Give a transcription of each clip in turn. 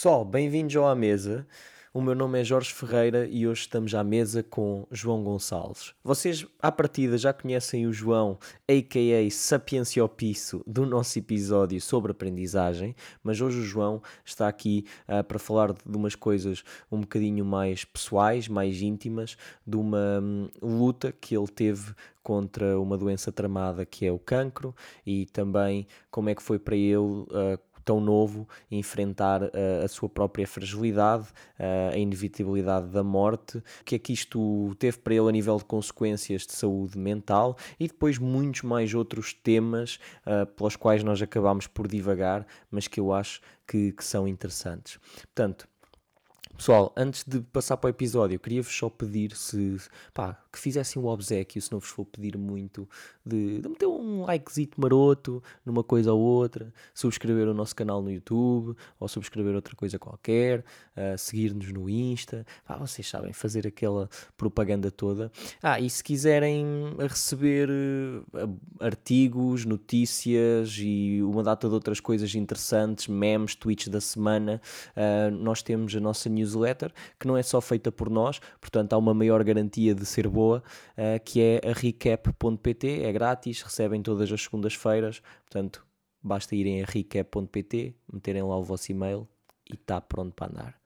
Pessoal, bem-vindos ao À Mesa. O meu nome é Jorge Ferreira e hoje estamos à mesa com João Gonçalves. Vocês, à partida, já conhecem o João, a.k.a. Sapiência do nosso episódio sobre aprendizagem, mas hoje o João está aqui uh, para falar de umas coisas um bocadinho mais pessoais, mais íntimas, de uma um, luta que ele teve contra uma doença tramada que é o cancro e também como é que foi para ele uh, tão novo enfrentar uh, a sua própria fragilidade, uh, a inevitabilidade da morte, o que é que isto teve para ele a nível de consequências de saúde mental e depois muitos mais outros temas uh, pelos quais nós acabamos por divagar, mas que eu acho que, que são interessantes. Portanto, Pessoal, antes de passar para o episódio, queria-vos só pedir se, pá, que fizessem o obsequio, se não vos for pedir muito, de, de meter um likezito maroto numa coisa ou outra, subscrever o nosso canal no YouTube ou subscrever outra coisa qualquer, uh, seguir-nos no Insta, pá, vocês sabem, fazer aquela propaganda toda. Ah, e se quiserem receber uh, artigos, notícias e uma data de outras coisas interessantes, memes, tweets da semana, uh, nós temos a nossa newsletter newsletter, que não é só feita por nós, portanto há uma maior garantia de ser boa, uh, que é a recap.pt, é grátis, recebem todas as segundas-feiras, portanto basta irem a recap.pt, meterem lá o vosso e-mail e está pronto para andar.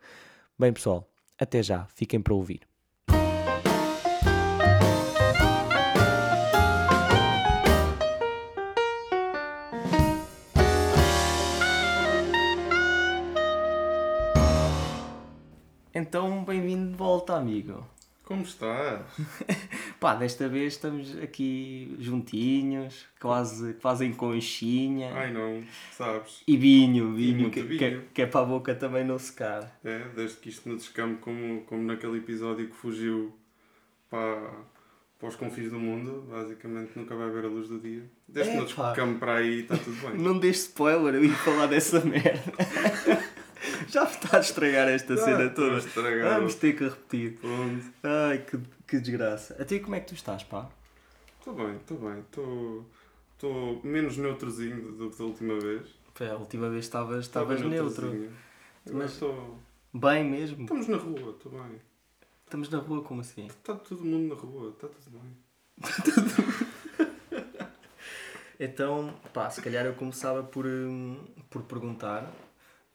Bem pessoal, até já, fiquem para ouvir. Então, bem-vindo de volta, amigo. Como está? Pá, desta vez estamos aqui juntinhos, quase, quase em conchinha. Ai não, sabes? E vinho, vinho, que, vinho. Que, é, que, é para a boca também não secar. É, desde que isto não descambe como, como naquele episódio que fugiu para, para os confins do mundo, basicamente nunca vai ver a luz do dia. Desde que não descambe para aí está tudo bem. Não deixe spoiler, eu ia falar dessa merda. Já está a estragar esta ah, cena toda. Vamos ter que repetir. Pronto. Ai, que, que desgraça. Até como é que tu estás, pá? Estou bem, estou bem. Estou. Menos neutrozinho do que da última vez. Pé, a última vez estavas, estavas neutro. Mas estou. Bem mesmo? Estamos na rua, estou bem. Estamos na rua, como assim? Está todo mundo na rua, está tudo bem. então, pá, se calhar eu começava por, hum, por perguntar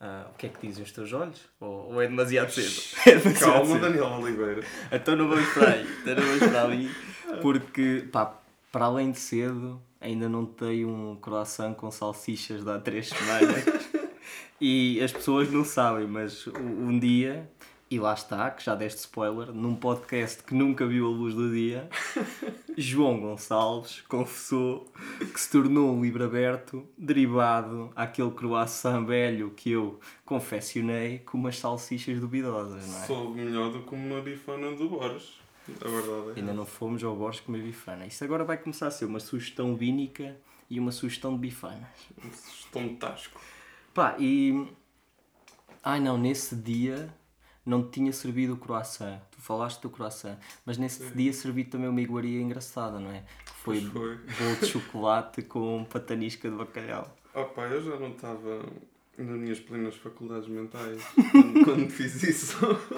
Uh, o que é que dizem os teus olhos? Ou, ou é demasiado cedo? É demasiado Calma, cedo. Daniel Oliveira. Então não vamos para aí. Então não vamos para ali. Porque, pá, para além de cedo, ainda não tenho um croissant com salsichas de há três semanas. e as pessoas não sabem, mas um dia e lá está, que já deste spoiler, num podcast que nunca viu a luz do dia, João Gonçalves confessou que se tornou um livro aberto derivado àquele croissant velho que eu confeccionei com umas salsichas duvidosas, não é? Sou melhor do que uma bifana do Borges. A verdade é Ainda não fomos ao Borges comer bifana. Isto agora vai começar a ser uma sugestão vínica e uma sugestão de bifanas. Uma sugestão de tasco. Pá, e... Ai não, nesse dia não tinha servido o croissant. Tu falaste do croissant, mas nesse Sim. dia servi também uma iguaria engraçada, não é? Que foi, foi. bolo de chocolate com patanisca de bacalhau. Opa, eu já não estava nas minhas plenas faculdades mentais quando, quando fiz isso.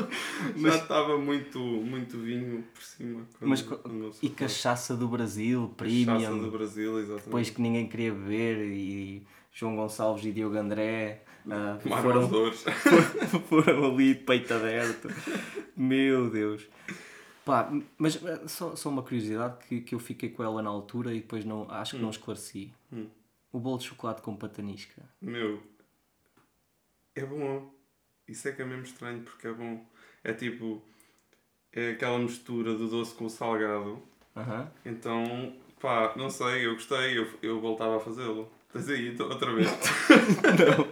mas, já estava muito, muito vinho por cima. Quando, mas, quando e cachaça do Brasil, premium. Cachaça do Brasil, exatamente. Depois que ninguém queria beber e João Gonçalves e Diogo André Uh, foram, foram ali de peito aberto. Meu Deus. Pá, mas ah, só, só uma curiosidade que, que eu fiquei com ela na altura e depois não, acho que hum. não esclareci. Hum. O bolo de chocolate com patanisca. Meu, é bom. Isso é que é mesmo estranho porque é bom. É tipo, é aquela mistura do doce com o salgado. Uh -huh. Então, pá, não sei, eu gostei, eu, eu voltava a fazê-lo. Estás aí, então, outra vez. não.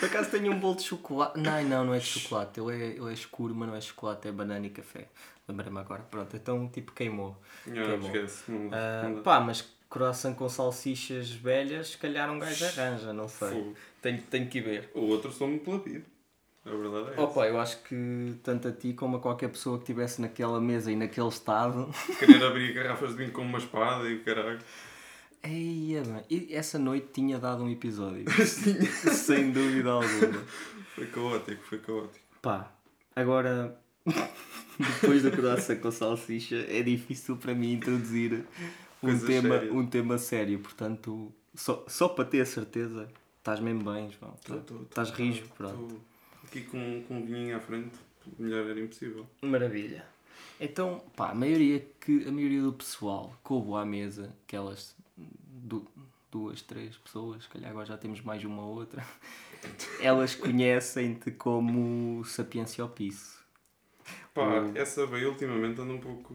Por acaso tenho um bolo de chocolate. Não, não, não é de chocolate. Ele é, ele é escuro, mas não é chocolate, é banana e café. Lembrei-me agora. Pronto, então tipo queimou. Não, queimou. esquece. Não, uh, pá, mas croissant com salsichas velhas, se calhar um gajo arranja, não sei. Tenho, tenho que ir ver. O outro sou-me pela vida. A verdade é Opa, eu acho que tanto a ti como a qualquer pessoa que estivesse naquela mesa e naquele estado. Querer abrir garrafas de vinho com uma espada e o caralho. Eia, mano. E essa noite tinha dado um episódio. Sem dúvida alguma. Foi caótico, foi caótico. Pá, agora, depois do croissant com salsicha, é difícil para mim introduzir um tema, um tema sério. Portanto, só, só para ter a certeza, estás mesmo bem, João. Estás rijo, pronto. Aqui com, com um vinho à frente, melhor era impossível. Maravilha. Então, pá, a maioria, que, a maioria do pessoal coube à mesa, aquelas du, duas, três pessoas, se calhar agora já temos mais uma ou outra, elas conhecem-te como Sapiência Opice. Pá, o... essa veio ultimamente anda um pouco.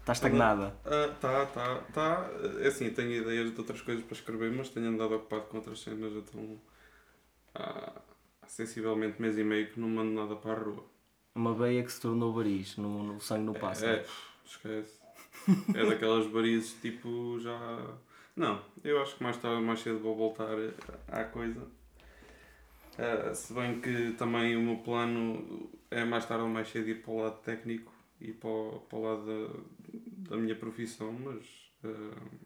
Está estagnada? Ah, tá, tá, tá. É assim, tenho ideias de outras coisas para escrever, mas tenho andado ocupado com outras cenas, então. Há, há sensivelmente mês e meio que não mando nada para a rua. Uma veia que se tornou variz, no, no sangue no pássaro. É, é, esquece. é daquelas varizes tipo já. Não, eu acho que mais tarde mais cedo vou voltar à coisa. Uh, se bem que também o meu plano é mais tarde ou mais cedo ir para o lado técnico e para o, para o lado da, da minha profissão, mas uh,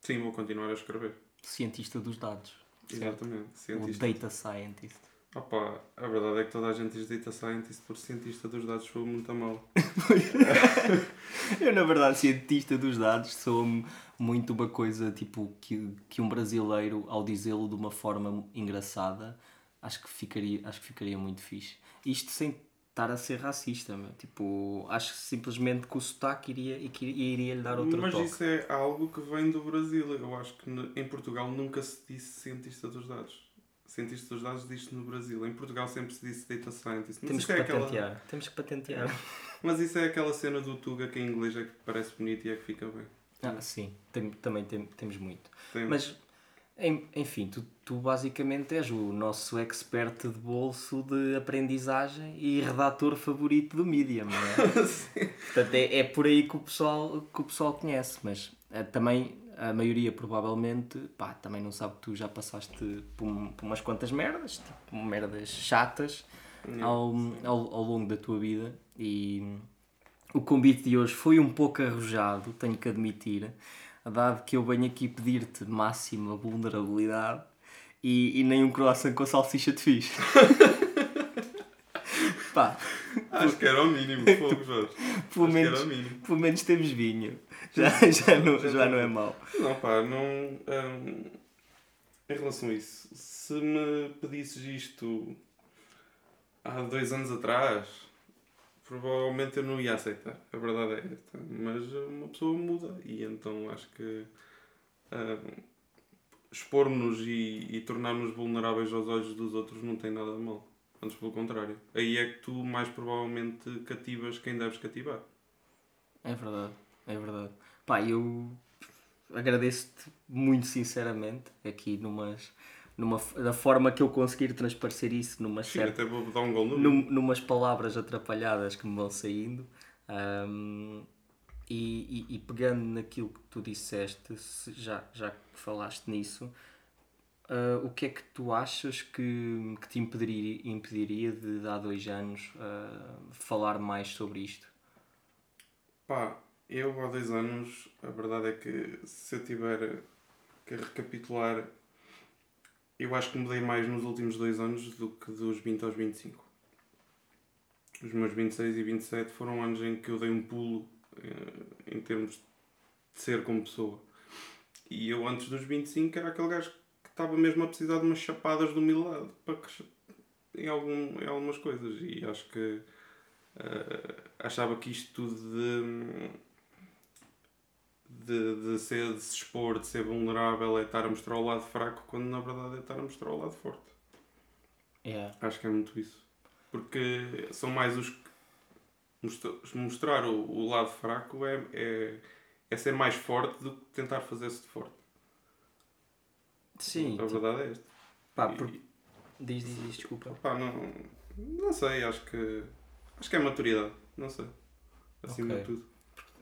sim, vou continuar a escrever. Cientista dos dados. Exatamente. Cientista. O data scientist. Opa, a verdade é que toda a gente diz data scientist por cientista dos dados sou muito mal. eu, na verdade, cientista dos dados sou muito uma coisa tipo que, que um brasileiro, ao dizê-lo de uma forma engraçada, acho que ficaria, acho que ficaria muito fixe. Isto sem estar a ser racista, meu. tipo, acho simplesmente que o sotaque iria, iria lhe dar outro Mas toque. isso é algo que vem do Brasil. Eu acho que em Portugal nunca se disse cientista dos dados cientista dos dados diz no Brasil. Em Portugal sempre se disse data scientist. Mas Temos que é patentear. Aquela... Temos que patentear. Mas isso é aquela cena do Tuga que em inglês é que parece bonito e é que fica bem. Ah, sim. Tem, também tem, temos muito. Mas, enfim, tu, tu basicamente és o nosso expert de bolso de aprendizagem e redator favorito do Medium, não é? sim. Portanto, é, é por aí que o pessoal, que o pessoal conhece. Mas é, também a maioria provavelmente pá, também não sabe que tu já passaste por, por umas quantas merdas, tipo, merdas chatas ao, ao, ao longo da tua vida e o convite de hoje foi um pouco arrojado, tenho que admitir, dado que eu venho aqui pedir-te máxima vulnerabilidade e, e nem um croissant com salsicha te fiz. Pá, Acho que era o mínimo, fogo, Jorge. Pelo menos, pelo menos temos vinho. Já, já, não, já não é mau. Não, pá, não. Hum, em relação a isso, se me pedisses isto há dois anos atrás, provavelmente eu não ia aceitar. A verdade é esta. Mas uma pessoa muda e então acho que hum, expor-nos e, e tornar-nos vulneráveis aos olhos dos outros não tem nada de mal. Antes pelo contrário. Aí é que tu mais provavelmente cativas quem deves cativar. É verdade, é verdade. Pá, eu agradeço-te muito sinceramente aqui numas, numa, da forma que eu conseguir transparecer isso numa Sim, certa, um num, numas palavras atrapalhadas que me vão saindo. Um, e, e, e, pegando naquilo que tu disseste, já, já que falaste nisso, uh, o que é que tu achas que, que te impediria, impediria de, há dois anos, uh, falar mais sobre isto? Pá, eu há dois anos, a verdade é que se eu tiver que recapitular, eu acho que mudei mais nos últimos dois anos do que dos 20 aos 25. Os meus 26 e 27 foram anos em que eu dei um pulo eh, em termos de ser como pessoa. E eu antes dos 25 era aquele gajo que estava mesmo a precisar de umas chapadas de humildade para em, algum, em algumas coisas. E acho que uh, achava que isto tudo de de, de, ser, de se expor, de ser vulnerável, é estar a mostrar o lado fraco, quando na verdade é estar a mostrar o lado forte. Yeah. Acho que é muito isso. Porque são mais os que. Mostrar o, o lado fraco é, é, é ser mais forte do que tentar fazer-se de forte. Sim. A verdade é esta. Pá, por... Diz, diz, diz, desculpa. Pá, não, não sei, acho que. Acho que é maturidade, não sei. Acima okay. de tudo.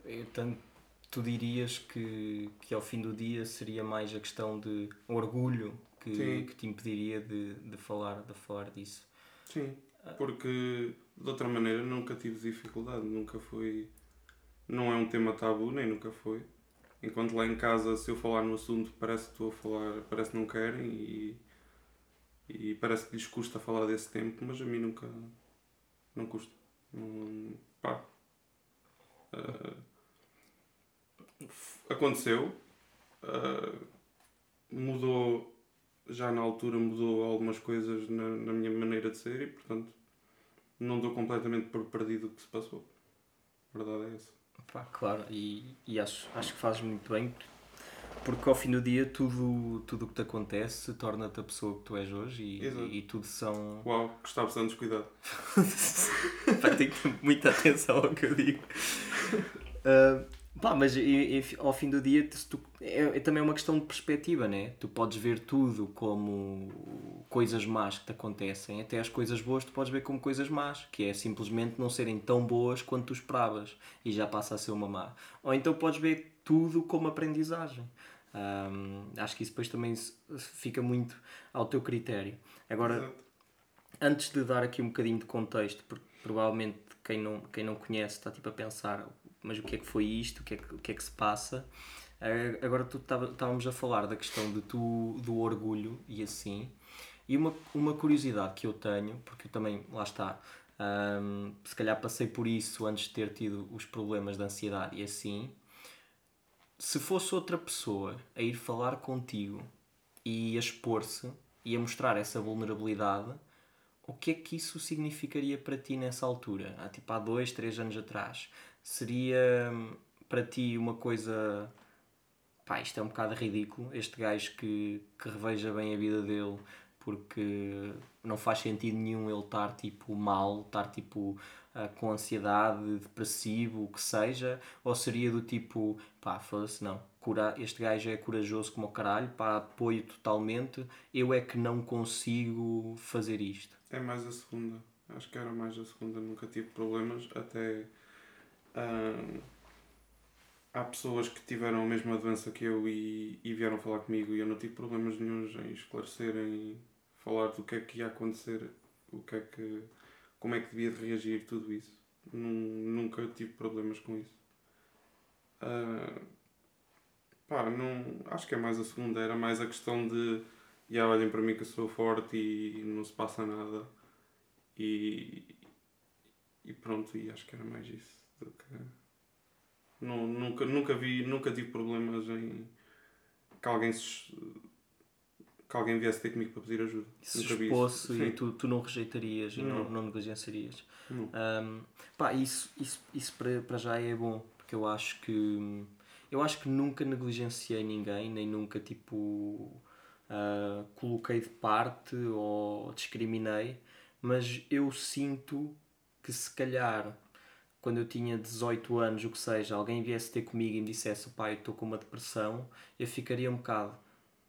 Eu tanto tu dirias que, que ao fim do dia seria mais a questão de orgulho que, que te impediria de, de, falar, de falar disso? Sim, porque de outra maneira nunca tive dificuldade, nunca foi. Não é um tema tabu, nem nunca foi. Enquanto lá em casa, se eu falar no assunto, parece que estou a falar, parece que não querem e, e parece que lhes custa falar desse tempo, mas a mim nunca. não custa. Não, pá. Uh, aconteceu. Uh, mudou, já na altura mudou algumas coisas na, na minha maneira de ser e, portanto, não dou completamente por perdido o que se passou. A verdade é essa. Pá, claro, e, e acho, acho que fazes muito bem, porque ao fim do dia tudo o que te acontece torna-te a pessoa que tu és hoje e, e, e, tudo são. Uau, precisando de cuidado. Pá, tenho que ter muita atenção ao que eu digo. Uh, Pá, mas e, e, ao fim do dia tu, é, é, também uma questão de perspectiva, né? Tu podes ver tudo como coisas más que te acontecem, até as coisas boas tu podes ver como coisas más, que é simplesmente não serem tão boas quanto tu esperavas e já passa a ser uma má. Ou então podes ver tudo como aprendizagem. Acho que isso depois também fica muito ao teu critério. Agora, Exato. antes de dar aqui um bocadinho de contexto, porque provavelmente quem não, quem não conhece está tipo a pensar mas o que é que foi isto, o que é que, o que, é que se passa. Agora tu estávamos a falar da questão de tu, do orgulho e assim. E uma, uma curiosidade que eu tenho, porque eu também, lá está, um, se calhar passei por isso antes de ter tido os problemas de ansiedade e assim. Se fosse outra pessoa a ir falar contigo e a expor-se e a mostrar essa vulnerabilidade, o que é que isso significaria para ti nessa altura? Há, tipo há dois, três anos atrás seria hum, para ti uma coisa. Pá, isto é um bocado ridículo. Este gajo que, que reveja bem a vida dele porque não faz sentido nenhum ele estar tipo mal, estar tipo uh, com ansiedade, depressivo, o que seja, ou seria do tipo, pá, foda-se, não, cura, este gajo é corajoso como o caralho, pá, apoio totalmente, eu é que não consigo fazer isto. É mais a segunda, acho que era mais a segunda, nunca tive problemas, até Há pessoas que tiveram a mesma doença que eu e, e vieram falar comigo e eu não tive problemas nenhums em esclarecerem, falar do que é que ia acontecer, o que é que, como é que devia reagir, tudo isso. Nunca tive problemas com isso. Uh, pá, não, acho que é mais a segunda, era mais a questão de já olhem para mim que eu sou forte e não se passa nada. E, e pronto, e acho que era mais isso. Porque não, nunca, nunca vi, nunca tive problemas em que alguém se, que alguém viesse ter comigo para pedir ajuda. Se expôsse e tu, tu não rejeitarias e não, não negligenciarias. Não. Um, pá, isso, isso, isso para, para já é bom, porque eu acho que eu acho que nunca negligenciei ninguém, nem nunca tipo uh, coloquei de parte ou discriminei, mas eu sinto que se calhar quando eu tinha 18 anos, o que seja, alguém viesse ter comigo e me dissesse, pai, estou com uma depressão, eu ficaria um bocado,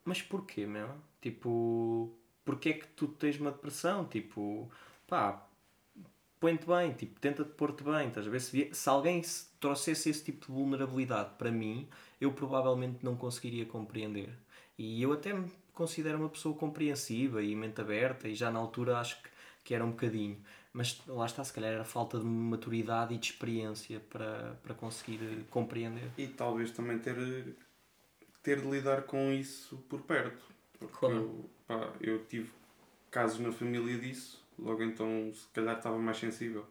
mas porquê, meu? Tipo, porquê é que tu tens uma depressão? Tipo, pá, põe-te bem, tipo, tenta-te pôr-te bem, estás a ver? Se, se alguém se trouxesse esse tipo de vulnerabilidade para mim, eu provavelmente não conseguiria compreender. E eu até me considero uma pessoa compreensiva e mente aberta, e já na altura acho que, que era um bocadinho mas lá está, se calhar era falta de maturidade e de experiência para, para conseguir compreender. E talvez também ter, ter de lidar com isso por perto. Porque claro. eu, pá, eu tive casos na família disso, logo então se calhar estava mais sensível.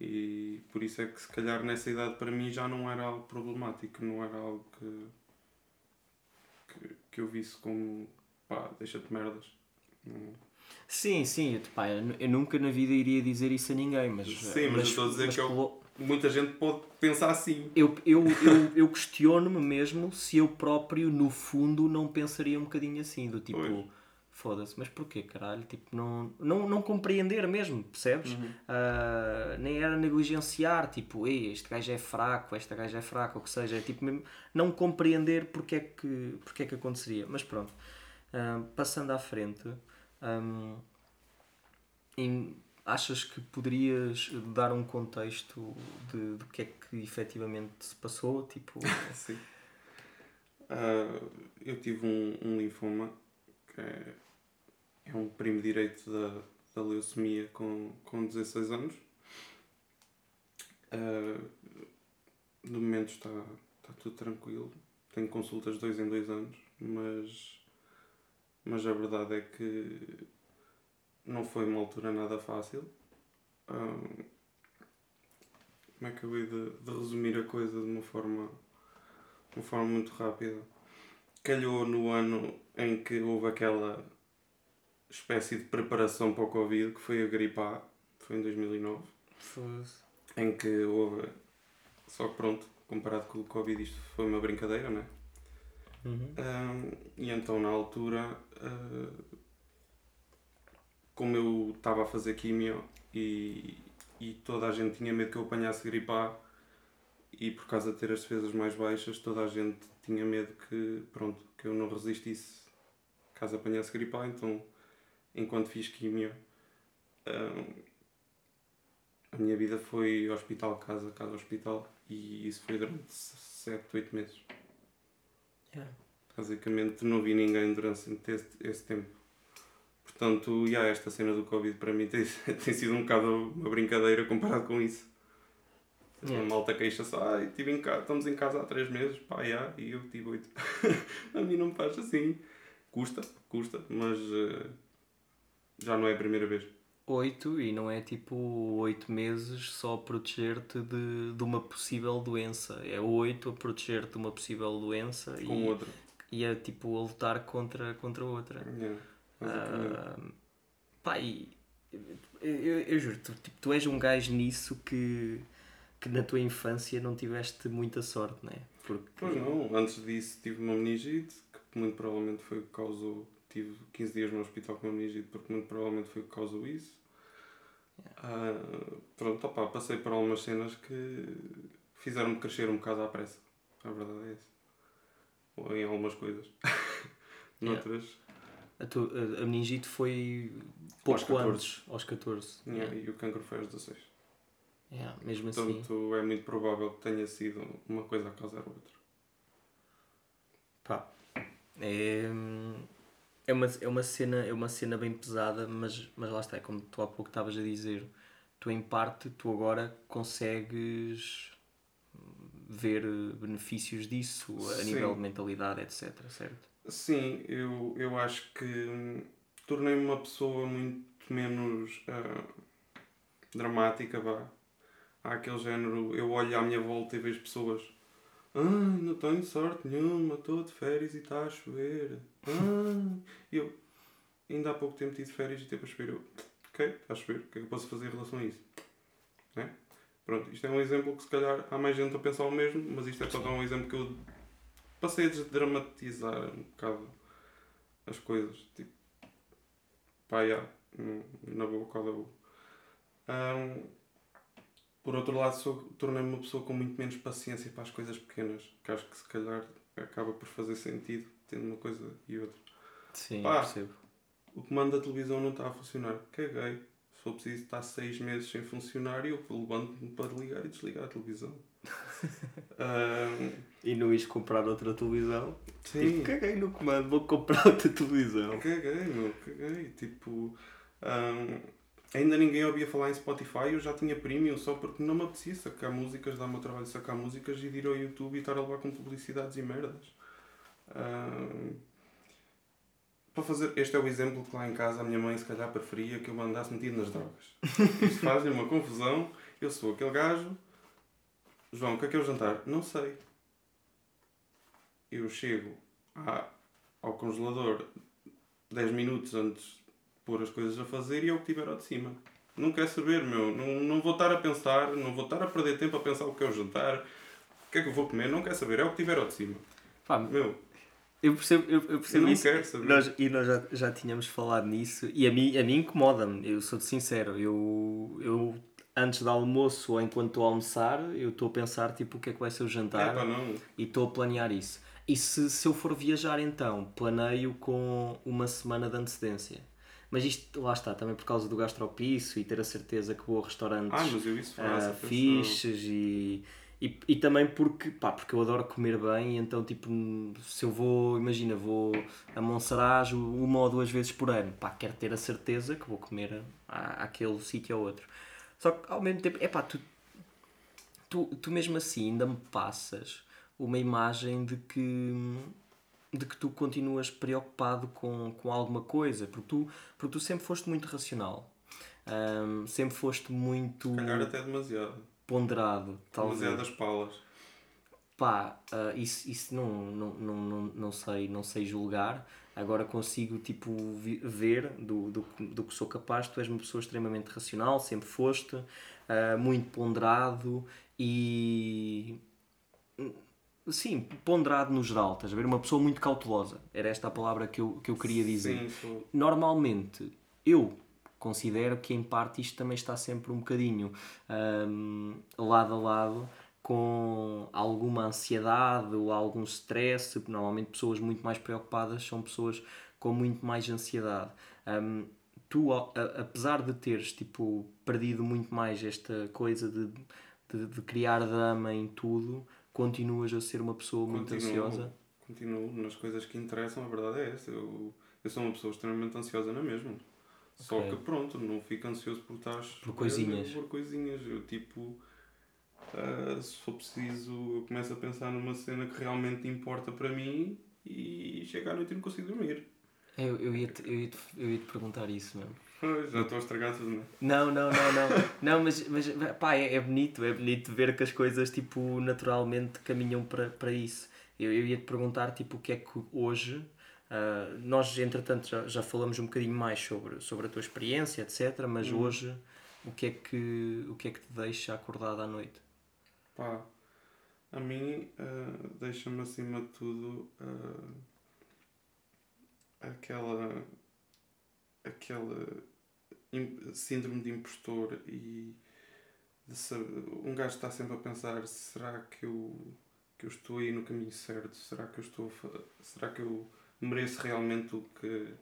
E por isso é que se calhar nessa idade para mim já não era algo problemático, não era algo que, que, que eu visse como pá, deixa-te merdas. Não, Sim, sim, pá, eu nunca na vida iria dizer isso a ninguém, mas. Sim, mas, mas estou a dizer que eu, muita gente pode pensar assim. Eu, eu, eu, eu questiono-me mesmo se eu próprio, no fundo, não pensaria um bocadinho assim, do tipo. Foda-se, mas porquê, caralho? Tipo, não, não, não compreender mesmo, percebes? Uhum. Uh, nem era negligenciar, tipo, Ei, este gajo é fraco, esta gaja é fraca, ou que seja, é tipo mesmo não compreender porque é que, porque é que aconteceria. Mas pronto, uh, passando à frente, um, achas que poderias dar um contexto de, do que é que efetivamente se passou? Tipo... Sim. Uh, eu tive um, um linfoma que é, é um primo direito da, da leucemia com, com 16 anos. Uh, no momento está, está tudo tranquilo. Tenho consultas dois em dois anos, mas, mas a verdade é que não foi uma altura nada fácil. Um, como é que eu ia de, de, resumir a coisa de uma forma, uma forma muito rápida? Calhou no ano em que houve aquela espécie de preparação para o Covid, que foi a gripe A, foi em 2009. Fosse. Em que houve. Só que pronto, comparado com o Covid, isto foi uma brincadeira, não é? Uhum. Um, e então, na altura, uh, como eu estava a fazer químio e, e toda a gente tinha medo que eu apanhasse gripe A, e por causa de ter as defesas mais baixas, toda a gente tinha medo que, pronto, que eu não resistisse caso apanhasse gripe então, enquanto fiz químio, um, a minha vida foi hospital, casa, casa, hospital e isso foi durante 7, 8 meses. Yeah. Basicamente não vi ninguém durante esse, esse tempo. Portanto, yeah, esta cena do Covid para mim tem, tem sido um bocado uma brincadeira comparado com isso. Yeah. Uma malta queixa-se, ah, estive em casa, estamos em casa há 3 meses, pá, yeah, e eu tive 8. a mim não me faz assim. Custa, custa, mas uh, já não é a primeira vez. 8 e não é tipo 8 meses só a proteger-te de, de uma possível doença. É 8 a proteger-te de uma possível doença Com e, outra. e é tipo a lutar contra, contra outra. Yeah, uh, pá, e, eu, eu, eu juro, tu, tipo, tu és um gajo nisso que, que na tua infância não tiveste muita sorte, não é? Porque... Pois não, antes disso tive uma meningite que muito provavelmente foi o que causou tive 15 dias no hospital com meningite porque muito provavelmente foi o que causou isso. Yeah. Uh, pronto, opa, passei por algumas cenas que fizeram-me crescer um bocado à pressa. A verdade é essa. Ou em algumas coisas. Noutras. Yeah. A, tu, a, a meningite foi pouco aos antes, aos 14. Yeah. E o cancro foi aos 16. Yeah, mesmo Portanto, assim. é muito provável que tenha sido uma coisa a causar outra. Pá. É é uma, é uma cena é uma cena bem pesada mas mas lá está é como tu há pouco estavas a dizer tu em parte tu agora consegues ver benefícios disso a Sim. nível de mentalidade etc certo Sim eu eu acho que tornei-me uma pessoa muito menos uh, dramática vá há aquele género eu olho à minha volta e vejo pessoas Ai, não tenho sorte nenhuma, estou de férias e está a chover. Ai. eu, ainda há pouco tempo tive férias e tempo a chover. Eu, ok, está a chover, o que é que eu posso fazer em relação a isso? É? Pronto, isto é um exemplo que se calhar há mais gente a pensar o mesmo, mas isto é dar um exemplo que eu passei a desdramatizar um bocado as coisas. Tipo, pá, já, na boa, qual é o. Um, por outro lado, tornei-me uma pessoa com muito menos paciência para as coisas pequenas, que acho que se calhar acaba por fazer sentido, tendo uma coisa e outra. Sim, Pá, percebo. O comando da televisão não está a funcionar. Caguei. Se for preciso estar seis meses sem funcionar, eu levanto-me para ligar e desligar a televisão. um... E não ires comprar outra televisão? Sim. Tipo, caguei no comando, vou comprar outra televisão. Caguei, meu, caguei. Tipo. Um ainda ninguém ouvia falar em Spotify, eu já tinha premium só porque não me apetecia sacar músicas, dar-me o trabalho de sacar músicas e de ir ao YouTube e estar a levar com publicidades e merdas. Para fazer, este é o exemplo que lá em casa a minha mãe se calhar preferia que eu andasse metido nas drogas. Isto faz-lhe uma confusão. Eu sou aquele gajo. João, o que é que é o jantar? Não sei. Eu chego à, ao congelador 10 minutos antes pôr as coisas a fazer e é o que tiver ao de cima. Não quer saber, meu. Não, não vou estar a pensar, não vou estar a perder tempo a pensar o que é o jantar, o que é que eu vou comer, não quer saber, é o que tiver ao de cima. Pá, meu. Eu percebo, eu, eu percebo não isso. Quero saber. Nós, e nós já, já tínhamos falado nisso e a mim, a mim incomoda-me, eu sou sincero. Eu, eu antes do almoço ou enquanto estou a almoçar, eu estou a pensar tipo o que é que vai ser o jantar é, e estou a planear isso. E se, se eu for viajar então, planeio com uma semana de antecedência. Mas isto, lá está, também por causa do gastropício e ter a certeza que vou a restaurantes ah, mas eu isso uh, fixes e, e, e também porque, pá, porque eu adoro comer bem, então tipo, se eu vou, imagina, vou a Monsaraz uma ou duas vezes por ano, pá, quero ter a certeza que vou comer à, àquele sítio ou outro. Só que ao mesmo tempo, é pá, tu, tu, tu mesmo assim ainda me passas uma imagem de que de que tu continuas preocupado com, com alguma coisa, porque tu, porque tu sempre foste muito racional, um, sempre foste muito. Se calhar até demasiado. Ponderado, talvez. Demasiadas palas. Pá, uh, isso, isso não, não, não, não, não, sei, não sei julgar. Agora consigo tipo, ver do, do, do que sou capaz. Tu és uma pessoa extremamente racional, sempre foste, uh, muito ponderado e Sim, ponderado no geral, estás a ver? Uma pessoa muito cautelosa. Era esta a palavra que eu, que eu queria dizer. Sim, sim. Normalmente, eu considero que em parte isto também está sempre um bocadinho um, lado a lado com alguma ansiedade ou algum stress. Normalmente, pessoas muito mais preocupadas são pessoas com muito mais ansiedade. Um, tu, a, apesar de teres tipo, perdido muito mais esta coisa de, de, de criar dama em tudo continuas a ser uma pessoa muito continuo, ansiosa? Continuo nas coisas que interessam, a verdade é essa. Eu, eu sou uma pessoa extremamente ansiosa na mesma. Okay. Só que pronto, não fico ansioso por estar por coisinhas. Por coisinhas. Eu tipo, uh, se for preciso, eu começo a pensar numa cena que realmente importa para mim e chega à noite e não consigo dormir. Eu, eu, ia, -te, eu, ia, -te, eu ia te perguntar isso mesmo. Já estou a estragar tudo, não é? Não, não, não, não. não mas, mas pá, é, é bonito, é bonito ver que as coisas tipo, naturalmente caminham para, para isso. Eu, eu ia te perguntar tipo, o que é que hoje. Uh, nós, entretanto, já, já falamos um bocadinho mais sobre, sobre a tua experiência, etc. Mas hum. hoje, o que, é que, o que é que te deixa acordado à noite? Pá, a mim uh, deixa-me acima de tudo uh, aquela aquela síndrome de impostor e de saber, um gajo está sempre a pensar será que eu que eu estou aí no caminho certo será que eu estou será que eu mereço realmente o que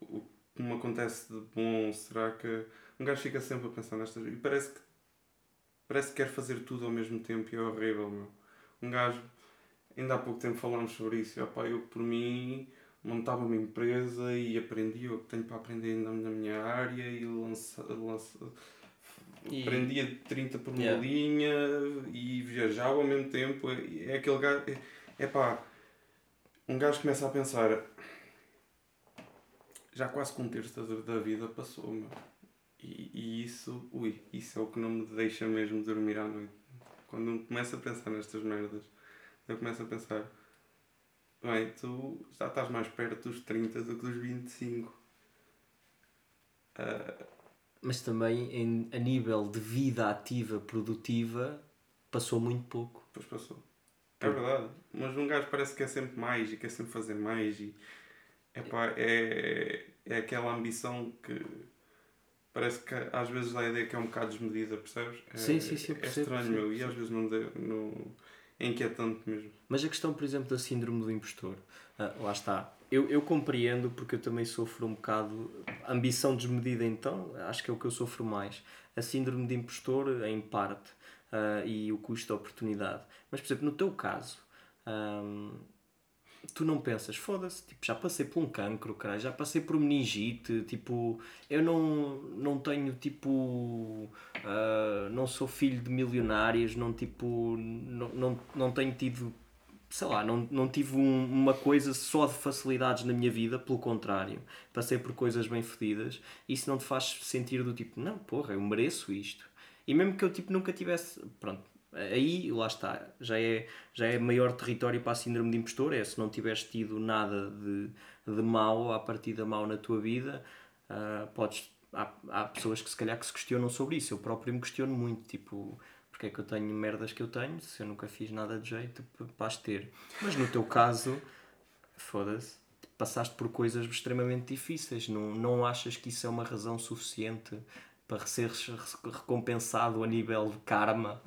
o que me acontece de bom será que um gajo fica sempre a pensar nestas e parece que parece que quer fazer tudo ao mesmo tempo e é horrível meu. um gajo ainda há pouco tempo falámos sobre isso e, opa, eu por mim montava uma empresa e aprendia o que tenho para aprender na, na minha área e lança, lança, e... aprendia 30 por uma yeah. linha e viajava ao mesmo tempo. É, é aquele gajo. É, é pá, um gajo começa a pensar. Já quase com um terço da, da vida passou, meu. E, e isso, ui, isso é o que não me deixa mesmo dormir à noite. Quando começo a pensar nestas merdas, eu começo a pensar Bem, tu já estás mais perto dos 30 do que dos 25. Uh... Ah, Mas também em, a nível de vida ativa, produtiva, passou muito pouco. Pois passou. É verdade. Mas um gajo parece que quer sempre mais e quer sempre fazer mais. E, epá, é, é aquela ambição que parece que às vezes dá a ideia que é um bocado desmedida, percebes? É, sim, sim, sim. é estranho, meu. E às vezes não, não, é inquietante mesmo. Mas a questão, por exemplo, da síndrome do impostor, ah, lá está. Eu, eu compreendo porque eu também sofro um bocado. Ambição desmedida, então, acho que é o que eu sofro mais. A síndrome de impostor, em parte, uh, e o custo da oportunidade. Mas, por exemplo, no teu caso, um, tu não pensas, foda-se, tipo, já passei por um cancro, cara, já passei por meningite, tipo, eu não, não tenho, tipo, uh, não sou filho de milionários, não, tipo, não, não, não tenho tido, sei lá, não, não tive um, uma coisa só de facilidades na minha vida, pelo contrário, passei por coisas bem fedidas, isso não te faz sentir do tipo, não, porra, eu mereço isto. E mesmo que eu, tipo, nunca tivesse, pronto, aí lá está, já é, já é maior território para a síndrome de impostor, é se não tiveres tido nada de, de a partir da mau na tua vida, uh, podes, há, há pessoas que se calhar que se questionam sobre isso, eu próprio me questiono muito, tipo, porque é que eu tenho merdas que eu tenho, se eu nunca fiz nada de jeito para ter. Mas no teu caso, foda-se, passaste por coisas extremamente difíceis, não, não achas que isso é uma razão suficiente para ser recompensado a nível de karma?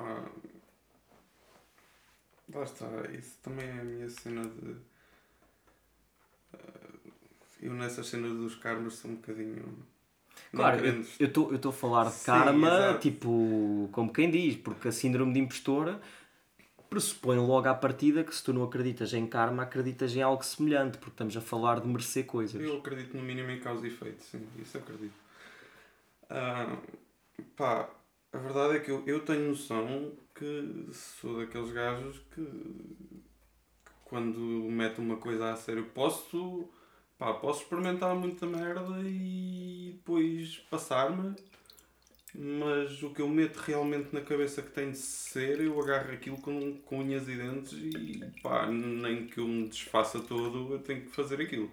Pá. Lá está, isso também é a minha cena de. Uh, eu nessa cena dos karmas sou um bocadinho. Claro, eu estou a falar de karma, tipo, como quem diz, porque a síndrome de impostora pressupõe logo à partida que se tu não acreditas em karma, acreditas em algo semelhante, porque estamos a falar de merecer coisas. Eu acredito no mínimo em causa e efeito, sim, isso acredito. Uh, pá, a verdade é que eu, eu tenho noção que sou daqueles gajos que, que quando meto uma coisa a sério posso, pá, posso experimentar muita merda e depois passar-me, mas o que eu meto realmente na cabeça que tem de ser, eu agarro aquilo com, com unhas e dentes e pá, nem que eu me desfaça todo, eu tenho que fazer aquilo.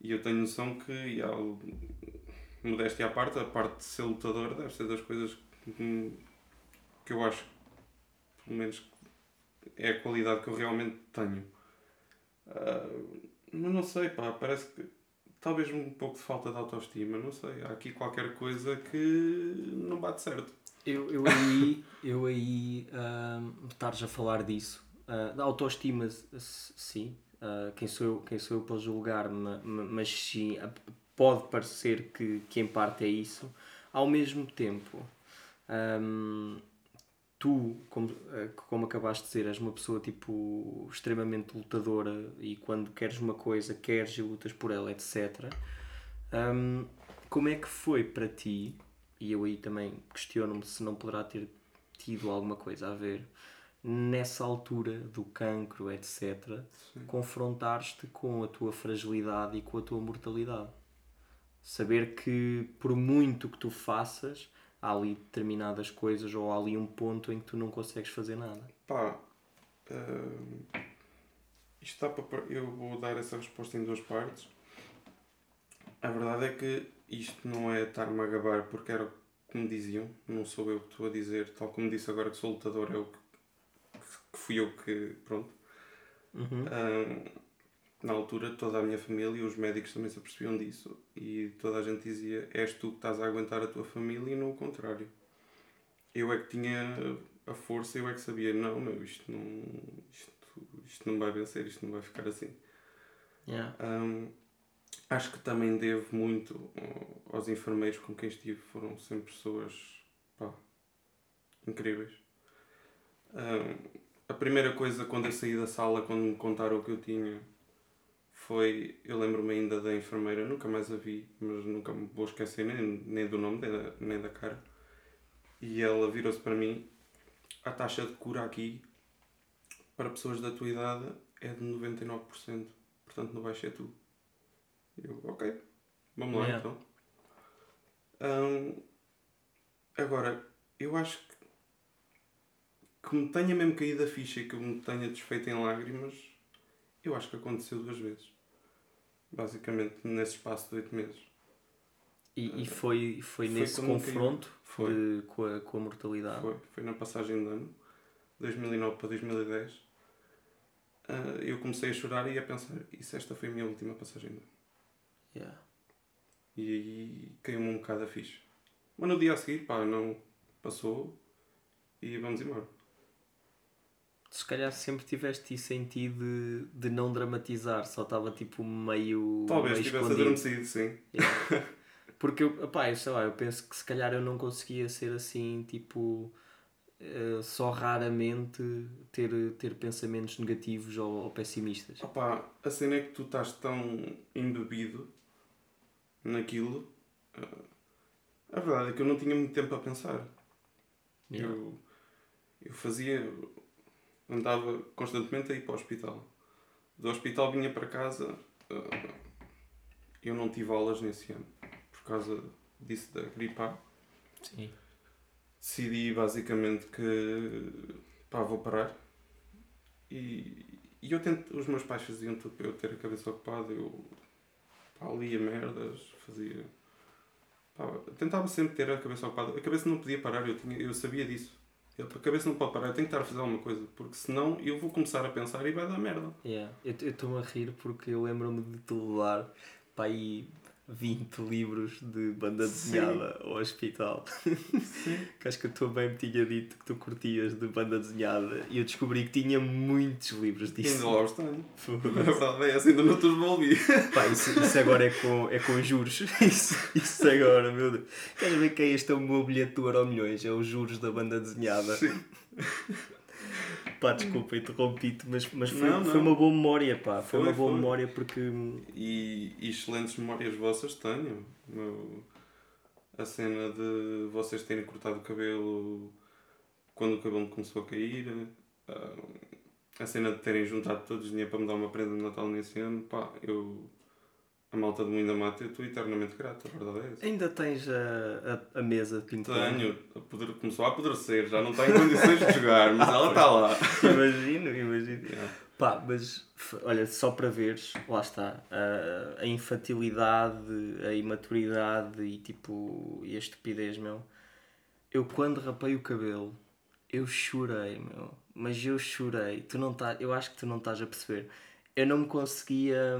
E eu tenho noção que, há, modéstia à parte, a parte de ser lutador deve ser das coisas que, que eu acho, pelo menos, é a qualidade que eu realmente tenho. Uh, mas não sei, pá, parece que talvez um pouco de falta de autoestima, não sei. Há aqui qualquer coisa que não bate certo. Eu, eu aí, eu aí uh, estares a falar disso, uh, da autoestima, sim, uh, quem, sou eu, quem sou eu para julgar, mas sim, pode parecer que, que em parte é isso. Ao mesmo tempo, um, tu, como, eh, como acabaste de dizer, és uma pessoa tipo extremamente lutadora e quando queres uma coisa, queres e lutas por ela, etc. Um, como é que foi para ti? E eu aí também questiono-me se não poderá ter tido alguma coisa a ver nessa altura do cancro, etc. Confrontar-te com a tua fragilidade e com a tua mortalidade. Saber que por muito que tu faças, há ali determinadas coisas ou há ali um ponto em que tu não consegues fazer nada? Pá, uh, isto está para. Eu vou dar essa resposta em duas partes. A verdade é que isto não é estar-me a gabar porque era como diziam, não sou eu que estou a dizer, tal como disse agora que sou lutador, é o que, que fui eu que. Pronto. Uhum. Uh, na altura toda a minha família e os médicos também se apercebiam disso e toda a gente dizia és tu que estás a aguentar a tua família e não o contrário. Eu é que tinha a força eu é que sabia não meu isto não isto, isto não vai vencer isto não vai ficar assim. Yeah. um, acho que também devo muito aos enfermeiros com quem estive foram sempre pessoas pá, incríveis. Um, a primeira coisa quando eu saí da sala quando me contaram o que eu tinha foi, eu lembro-me ainda da enfermeira, nunca mais a vi, mas nunca me vou esquecer nem, nem do nome nem da, nem da cara. E ela virou-se para mim, a taxa de cura aqui para pessoas da tua idade é de 99%, portanto não vais ser tu. Eu, ok, vamos lá yeah. então. Um, agora, eu acho que, que me tenha mesmo caído a ficha e que me tenha desfeito em lágrimas, eu acho que aconteceu duas vezes basicamente nesse espaço de oito meses. E, e foi, foi, foi nesse confronto foi. De, com, a, com a mortalidade? Foi, foi na passagem de ano, 2009 para 2010. Uh, ah, eu comecei a chorar e a pensar: e se esta foi a minha última passagem de ano? Yeah. E aí caiu-me um bocado a ficha. Mas no dia a seguir, pá, não passou e vamos embora se calhar sempre tiveste isso em ti de, de não dramatizar, só estava tipo meio. Talvez meio tivesse adormecido, sim. Yeah. Porque eu, pá, eu sei lá, eu penso que se calhar eu não conseguia ser assim, tipo. Uh, só raramente ter, ter pensamentos negativos ou, ou pessimistas. Opa, a cena é que tu estás tão embebido naquilo. Uh, a verdade é que eu não tinha muito tempo a pensar. Yeah. Eu, eu fazia andava constantemente a ir para o hospital. Do hospital vinha para casa. Uh, eu não tive aulas nesse ano por causa disso da gripe A. Sim. Decidi basicamente que pá, vou parar. E, e eu tento, os meus pais faziam tudo para eu ter a cabeça ocupada. Eu pá, lia merdas, fazia. Pá, tentava sempre ter a cabeça ocupada. A cabeça não podia parar, eu, tinha, eu sabia disso. A cabeça não pode parar, eu tenho que estar a fazer alguma coisa, porque senão eu vou começar a pensar e vai dar merda. Yeah. Eu estou-me a rir porque eu lembro-me de te levar para aí 20 livros de banda desenhada Sim. ao hospital. Sim. que acho que a tua bem me tinha dito que tu curtias de banda desenhada e eu descobri que tinha muitos livros disso. Ainda lá os tenho. A verdade é essa, ainda não te devolvi. Pá, isso, isso agora é com, é com juros. Isso, isso agora, meu Deus. Queres ver que é este é o meu bilhete do Euro Milhões? É os juros da banda desenhada. Sim. Pá, desculpa, interrompi-te, mas, mas foi, não, não. foi uma boa memória, pá. Foi, foi uma boa foi. memória porque. E, e, excelentes memórias vossas tenho. Meu, a cena de vocês terem cortado o cabelo quando o cabelo começou a cair, uh, a cena de terem juntado todos os dinheiro para me dar uma prenda de Natal nesse ano, pá, eu. A malta do Moinda Mata, eu estou eternamente grato, a verdade é essa. Ainda tens a, a, a mesa de ping-pong? Tenho, a poder, começou a apodrecer, já não está em condições de jogar, mas ela está lá. Imagino, imagino. Yeah. Pá, mas olha, só para veres, lá está, a, a infantilidade, a imaturidade e tipo, e a estupidez, meu. Eu quando rapei o cabelo, eu chorei, meu. Mas eu chorei. Tu não tá, eu acho que tu não estás a perceber. Eu não me conseguia.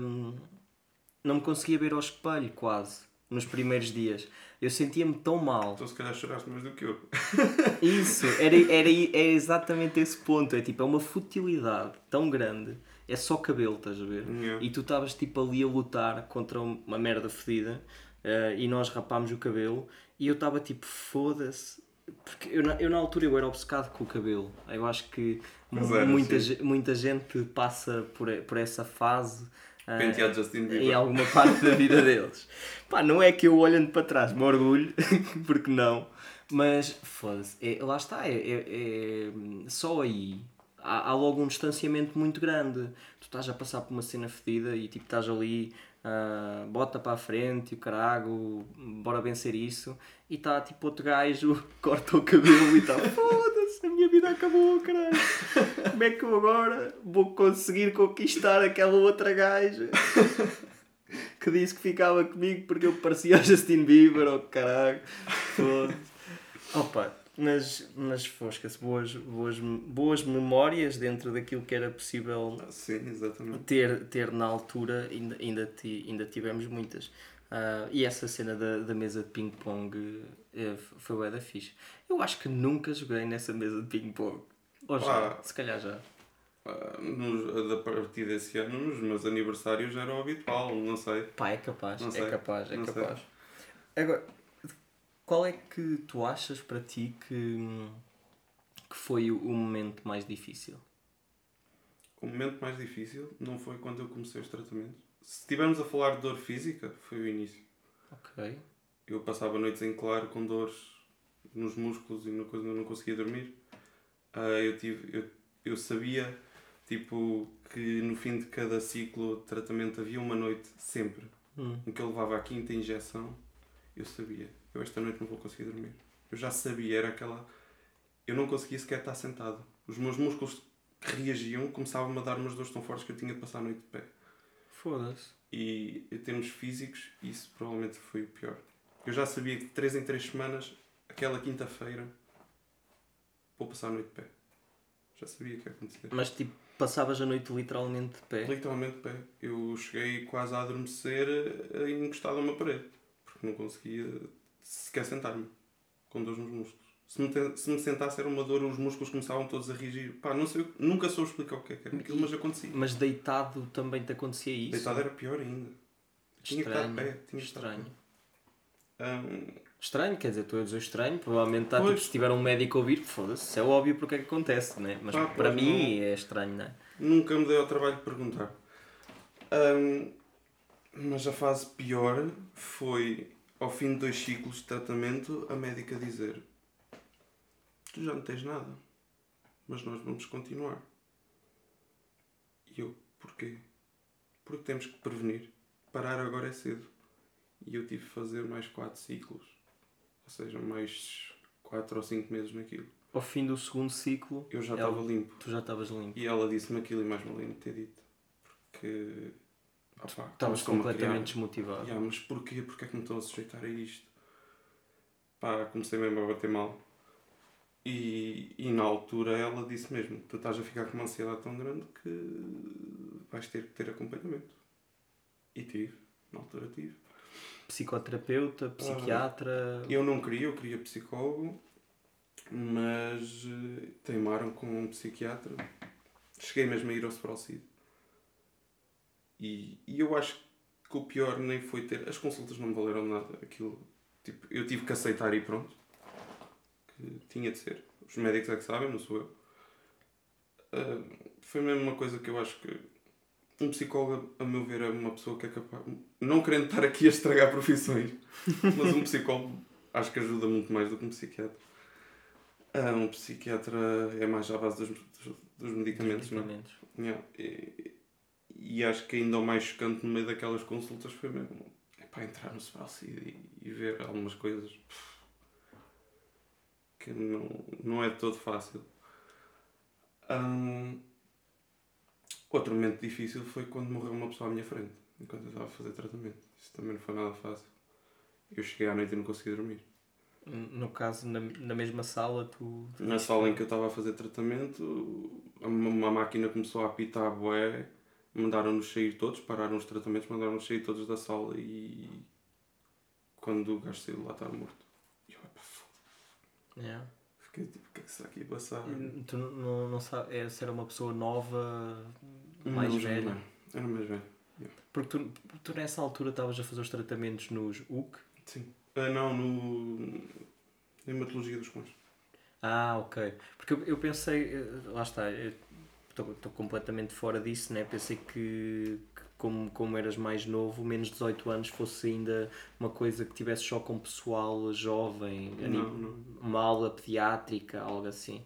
Não me conseguia ver ao espelho, quase. Nos primeiros dias. Eu sentia-me tão mal. Então, se calhar choraste mais do que eu. Isso, era, era, é exatamente esse ponto. É tipo, é uma futilidade tão grande. É só cabelo, estás a ver? Yeah. E tu estavas tipo ali a lutar contra uma merda fedida. Uh, e nós rapámos o cabelo. E eu estava tipo, foda-se porque eu, eu na altura eu era obcecado com o cabelo. Eu acho que era, muita, muita gente passa por, por essa fase. Uh, Justin Bieber. Em alguma parte da vida deles. Pá, não é que eu olhando para trás me orgulho, porque não. Mas, foda-se, é, lá está, é, é, é só aí há, há, logo um distanciamento muito grande. Tu estás a passar por uma cena fedida e tipo estás ali uh, bota para a frente, o carago, bora vencer isso. E está tipo outro gajo, corta o cabelo e está, foda-se, a minha vida acabou, caralho. Como é que eu agora vou conseguir conquistar aquela outra gaja? que disse que ficava comigo porque eu parecia Justin Bieber, oh caralho. Opa, mas, mas fosca-se, boas, boas, boas memórias dentro daquilo que era possível Sim, ter, ter na altura, ainda, ainda, ti, ainda tivemos muitas. Uh, e essa cena da, da mesa de ping-pong uh, foi o da fixe. Eu acho que nunca joguei nessa mesa de ping-pong. Ou já, ah, se calhar já. Nos, a partir desse ano, nos meus aniversários era o habitual, não sei. Pá, é capaz, é capaz, é capaz. Agora, qual é que tu achas para ti que, que foi o momento mais difícil? O momento mais difícil não foi quando eu comecei os tratamentos. Se estivermos a falar de dor física, foi o início. Ok. Eu passava noites em claro com dores nos músculos e eu não conseguia dormir. Uh, eu, tive, eu, eu sabia tipo, que no fim de cada ciclo de tratamento havia uma noite sempre hum. em que eu levava a quinta injeção. Eu sabia eu esta noite não vou conseguir dormir. Eu já sabia, era aquela. Eu não conseguia sequer estar sentado. Os meus músculos reagiam começavam-me a dar umas dores tão fortes que eu tinha de passar a noite de pé. Foda-se. E em termos físicos, isso provavelmente foi o pior. Eu já sabia que de 3 em 3 semanas, aquela quinta-feira, vou passar a noite de pé. Já sabia que ia acontecer. Mas tipo, passavas a noite literalmente de pé? Literalmente de pé. Eu cheguei quase a adormecer eh, encostado a uma parede. Porque não conseguia sequer sentar-me com dores nos músculos. Se me, se me sentasse era uma dor, os músculos começavam todos a reagir. Pá, não sei, nunca soube explicar o que é que era aquilo, mas acontecia. Mas deitado também te acontecia isso? Deitado era pior ainda. Tinha que estar pé. Tinha estranho. Um... Estranho, quer dizer, tu a dizer estranho, provavelmente está tipo, se tiver um médico a ouvir, foda-se, é óbvio porque é que acontece, né? mas para mim não... é estranho, não é? Nunca me dei ao trabalho de perguntar. Um, mas a fase pior foi ao fim de dois ciclos de tratamento, a médica dizer: Tu já não tens nada, mas nós vamos continuar. E eu: Porquê? Porque temos que prevenir. Parar agora é cedo. E eu tive que fazer mais quatro ciclos. Ou seja, mais quatro ou cinco meses naquilo. Ao fim do segundo ciclo, eu já estava limpo. Tu já estavas limpo. E ela disse-me aquilo e mais me lembro de ter dito. Porque Estavas completamente desmotivado. Yeah, mas porquê? Porquê é que me estão a sujeitar a isto? Pá, comecei mesmo a bater mal. E, e na altura ela disse mesmo: Tu estás a ficar com uma ansiedade tão grande que vais ter que ter acompanhamento. E tive, na altura tive. Psicoterapeuta, psiquiatra. eu não queria, eu queria psicólogo, mas uh, teimaram com um psiquiatra. Cheguei mesmo a ir ao Sprocid. E, e eu acho que o pior nem foi ter. As consultas não me valeram nada. Aquilo, tipo, eu tive que aceitar e pronto. Que tinha de ser. Os médicos é que sabem, não sou eu. Uh, foi mesmo uma coisa que eu acho que um psicólogo, a meu ver, é uma pessoa que é capaz. Não querendo estar aqui a estragar profissões, mas um psicólogo acho que ajuda muito mais do que um psiquiatra. Ah, um psiquiatra é mais à base dos, dos, dos medicamentos, não é? Yeah. E, e, acho que ainda o mais chocante no meio daquelas consultas foi mesmo é para entrar no Sobralcid e, e ver algumas coisas que não, não é de todo fácil. Um, outro momento difícil foi quando morreu uma pessoa à minha frente, enquanto eu estava a fazer tratamento. Isso também não foi nada fácil. Eu cheguei à noite e não consegui dormir. No caso, na, na mesma sala, tu. Na sala em que eu estava a fazer tratamento, uma, uma máquina começou a apitar a boé, mandaram-nos sair todos, pararam os tratamentos, mandaram-nos sair todos da sala e. Quando o gajo saiu lá estava morto. E eu, pá, foda. Yeah. Fiquei tipo, o que é que será que ia passar? E, tu não, não, não sabes é, se era uma pessoa nova, mais não, velha? Era mais velha. Yeah. Porque tu, tu nessa altura estavas a fazer os tratamentos nos UC? Sim. Uh, não, no. Hematologia dos cões. Ah, ok. Porque eu, eu pensei. Eh, lá está. Estou completamente fora disso, né? Pensei que, que, como, como eras mais novo, menos de 18 anos, fosse ainda uma coisa que tivesse só com pessoal jovem, não, não. uma aula pediátrica, algo assim.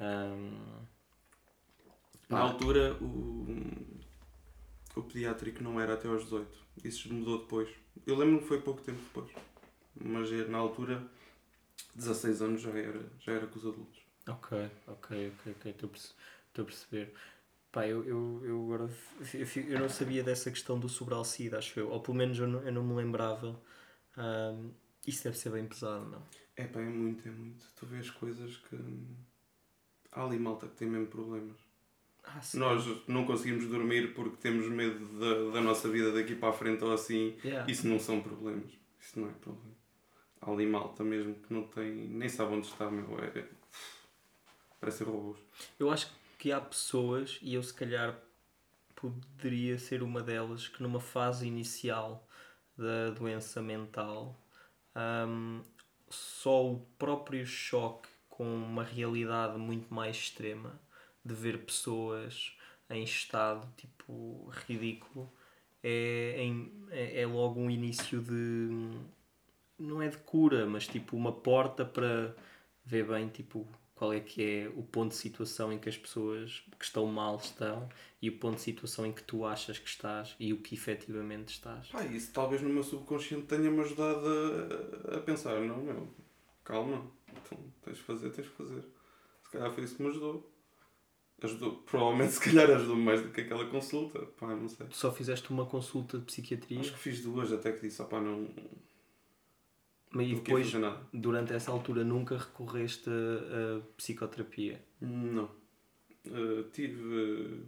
Um... Na altura, o, o pediátrico não era até aos 18. Isso mudou depois. Eu lembro que foi pouco tempo depois mas é, na altura, 16 anos já era, já era com os adultos. Ok, ok, ok, ok, estou a perceber. Pá, eu, eu, eu agora eu, não sabia dessa questão do sobralcida, acho eu, ou pelo menos eu não, eu não me lembrava. Um, isso deve ser bem pesado, não? É pá, é muito, é muito. Tu vês coisas que. Há ali malta que tem mesmo problemas. Ah, Nós não conseguimos dormir porque temos medo da, da nossa vida daqui para a frente ou assim. Yeah. Isso não são problemas. Isso não é problema há ali malta mesmo que não tem, nem sabe onde está, meu. É, parece robôs. Eu acho que há pessoas, e eu se calhar poderia ser uma delas, que numa fase inicial da doença mental, um, só o próprio choque com uma realidade muito mais extrema de ver pessoas em estado tipo ridículo é, é, é logo um início de não é de cura, mas tipo uma porta para ver bem tipo qual é que é o ponto de situação em que as pessoas que estão mal estão e o ponto de situação em que tu achas que estás e o que efetivamente estás. Ah, isso talvez no meu subconsciente tenha-me ajudado a, a pensar, não, meu, calma, então tens de fazer, tens de fazer. Se calhar foi isso que me ajudou. Ajudou, provavelmente se calhar ajudou mais do que aquela consulta, pá, não sei. Tu só fizeste uma consulta de psiquiatria? Acho que fiz duas até que disse, pá, não mas e depois, durante essa altura, nunca recorreste a, a psicoterapia? Não. Uh, tive.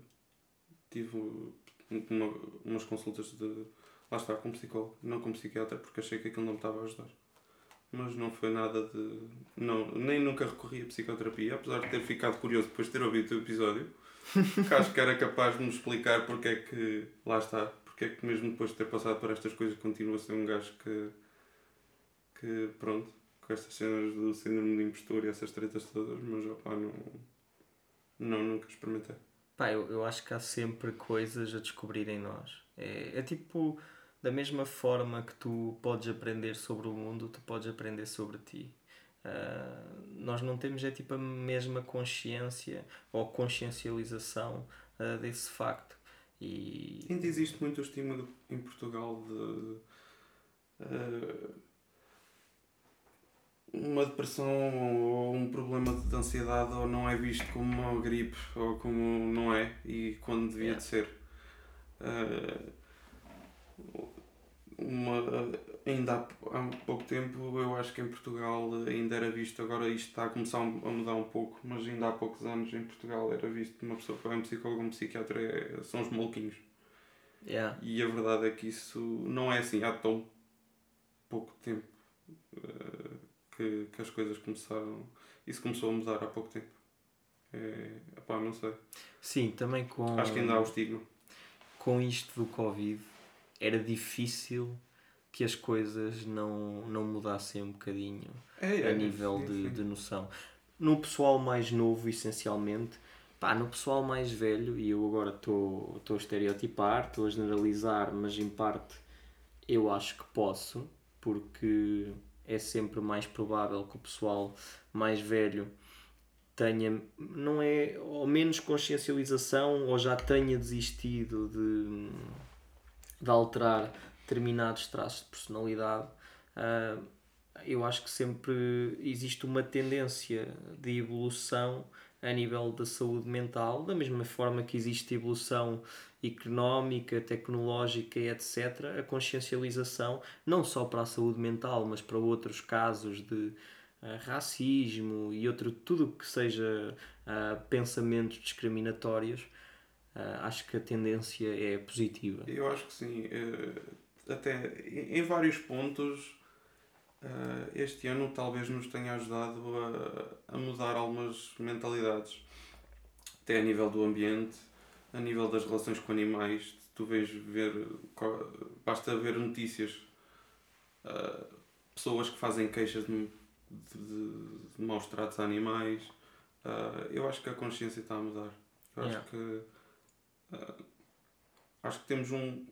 Tive uma, umas consultas de. Lá está, com psicólogo, não com psiquiatra, porque achei que aquilo não me estava a ajudar. Mas não foi nada de. Não, nem nunca recorri a psicoterapia, apesar de ter ficado curioso depois de ter ouvido o episódio. que acho que era capaz de me explicar porque é que. Lá está, porque é que mesmo depois de ter passado por estas coisas continua a ser um gajo que que, pronto, com estas cenas do síndrome de impostor e essas tretas todas, mas opá, não, não nunca experimentei. Pá, eu, eu acho que há sempre coisas a descobrir em nós. É, é tipo, da mesma forma que tu podes aprender sobre o mundo, tu podes aprender sobre ti. Uh, nós não temos é tipo a mesma consciência ou consciencialização uh, desse facto. E... Ainda existe muito o estigma em Portugal de uh, uma depressão ou um problema de ansiedade ou não é visto como uma gripe ou como não é e quando devia yeah. de ser. Uh, uma, ainda há, há pouco tempo eu acho que em Portugal ainda era visto, agora isto está a começar a mudar um pouco, mas ainda há poucos anos em Portugal era visto uma pessoa que vai um psicólogo, um psiquiatra é, são os maluquinhos. Yeah. E a verdade é que isso não é assim há tão pouco tempo. Uh, que, que as coisas começaram. Isso começou a mudar há pouco tempo. É, epá, não sei. Sim, também com. Acho que ainda há o estigma. Com isto do Covid, era difícil que as coisas não, não mudassem um bocadinho é, é, a nível sim, de, sim. de noção. No pessoal mais novo, essencialmente, pá, no pessoal mais velho, e eu agora estou a estereotipar, estou a generalizar, mas em parte eu acho que posso, porque é sempre mais provável que o pessoal mais velho tenha, não é, ou menos consciencialização ou já tenha desistido de, de alterar determinados traços de personalidade. Uh, eu acho que sempre existe uma tendência de evolução a nível da saúde mental, da mesma forma que existe evolução económica, tecnológica, etc., a consciencialização, não só para a saúde mental, mas para outros casos de uh, racismo e outro, tudo que seja uh, pensamentos discriminatórios, uh, acho que a tendência é positiva. Eu acho que sim. Até em vários pontos, este ano talvez nos tenha ajudado a, a mudar algumas mentalidades, até a nível do ambiente a nível das relações com animais, tu vês ver, basta ver notícias, uh, pessoas que fazem queixas de, de, de maus tratos a animais. Uh, eu acho que a consciência está a mudar. Eu yeah. acho que uh, acho que temos um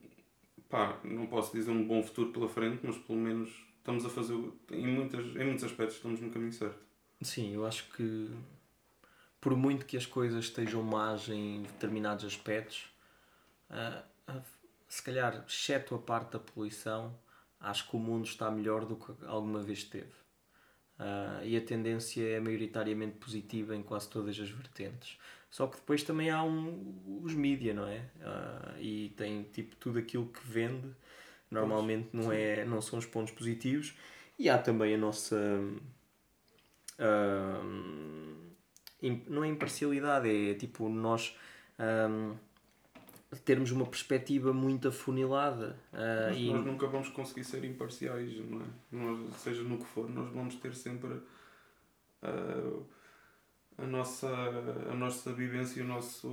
pá, não posso dizer um bom futuro pela frente, mas pelo menos estamos a fazer em, muitas, em muitos aspectos estamos no caminho certo. Sim, eu acho que por muito que as coisas estejam más em determinados aspectos, uh, uh, se calhar, exceto a parte da poluição, acho que o mundo está melhor do que alguma vez esteve. Uh, e a tendência é maioritariamente positiva em quase todas as vertentes. Só que depois também há um, os mídia, não é? E tem tipo tudo aquilo que vende, normalmente não, é, não são os pontos positivos. E há também a nossa. Uh, não é imparcialidade, é tipo nós um, termos uma perspectiva muito afunilada. Uh, Mas e... nós nunca vamos conseguir ser imparciais, não é? Nós, seja no que for, nós vamos ter sempre uh, a, nossa, a nossa vivência, o nosso.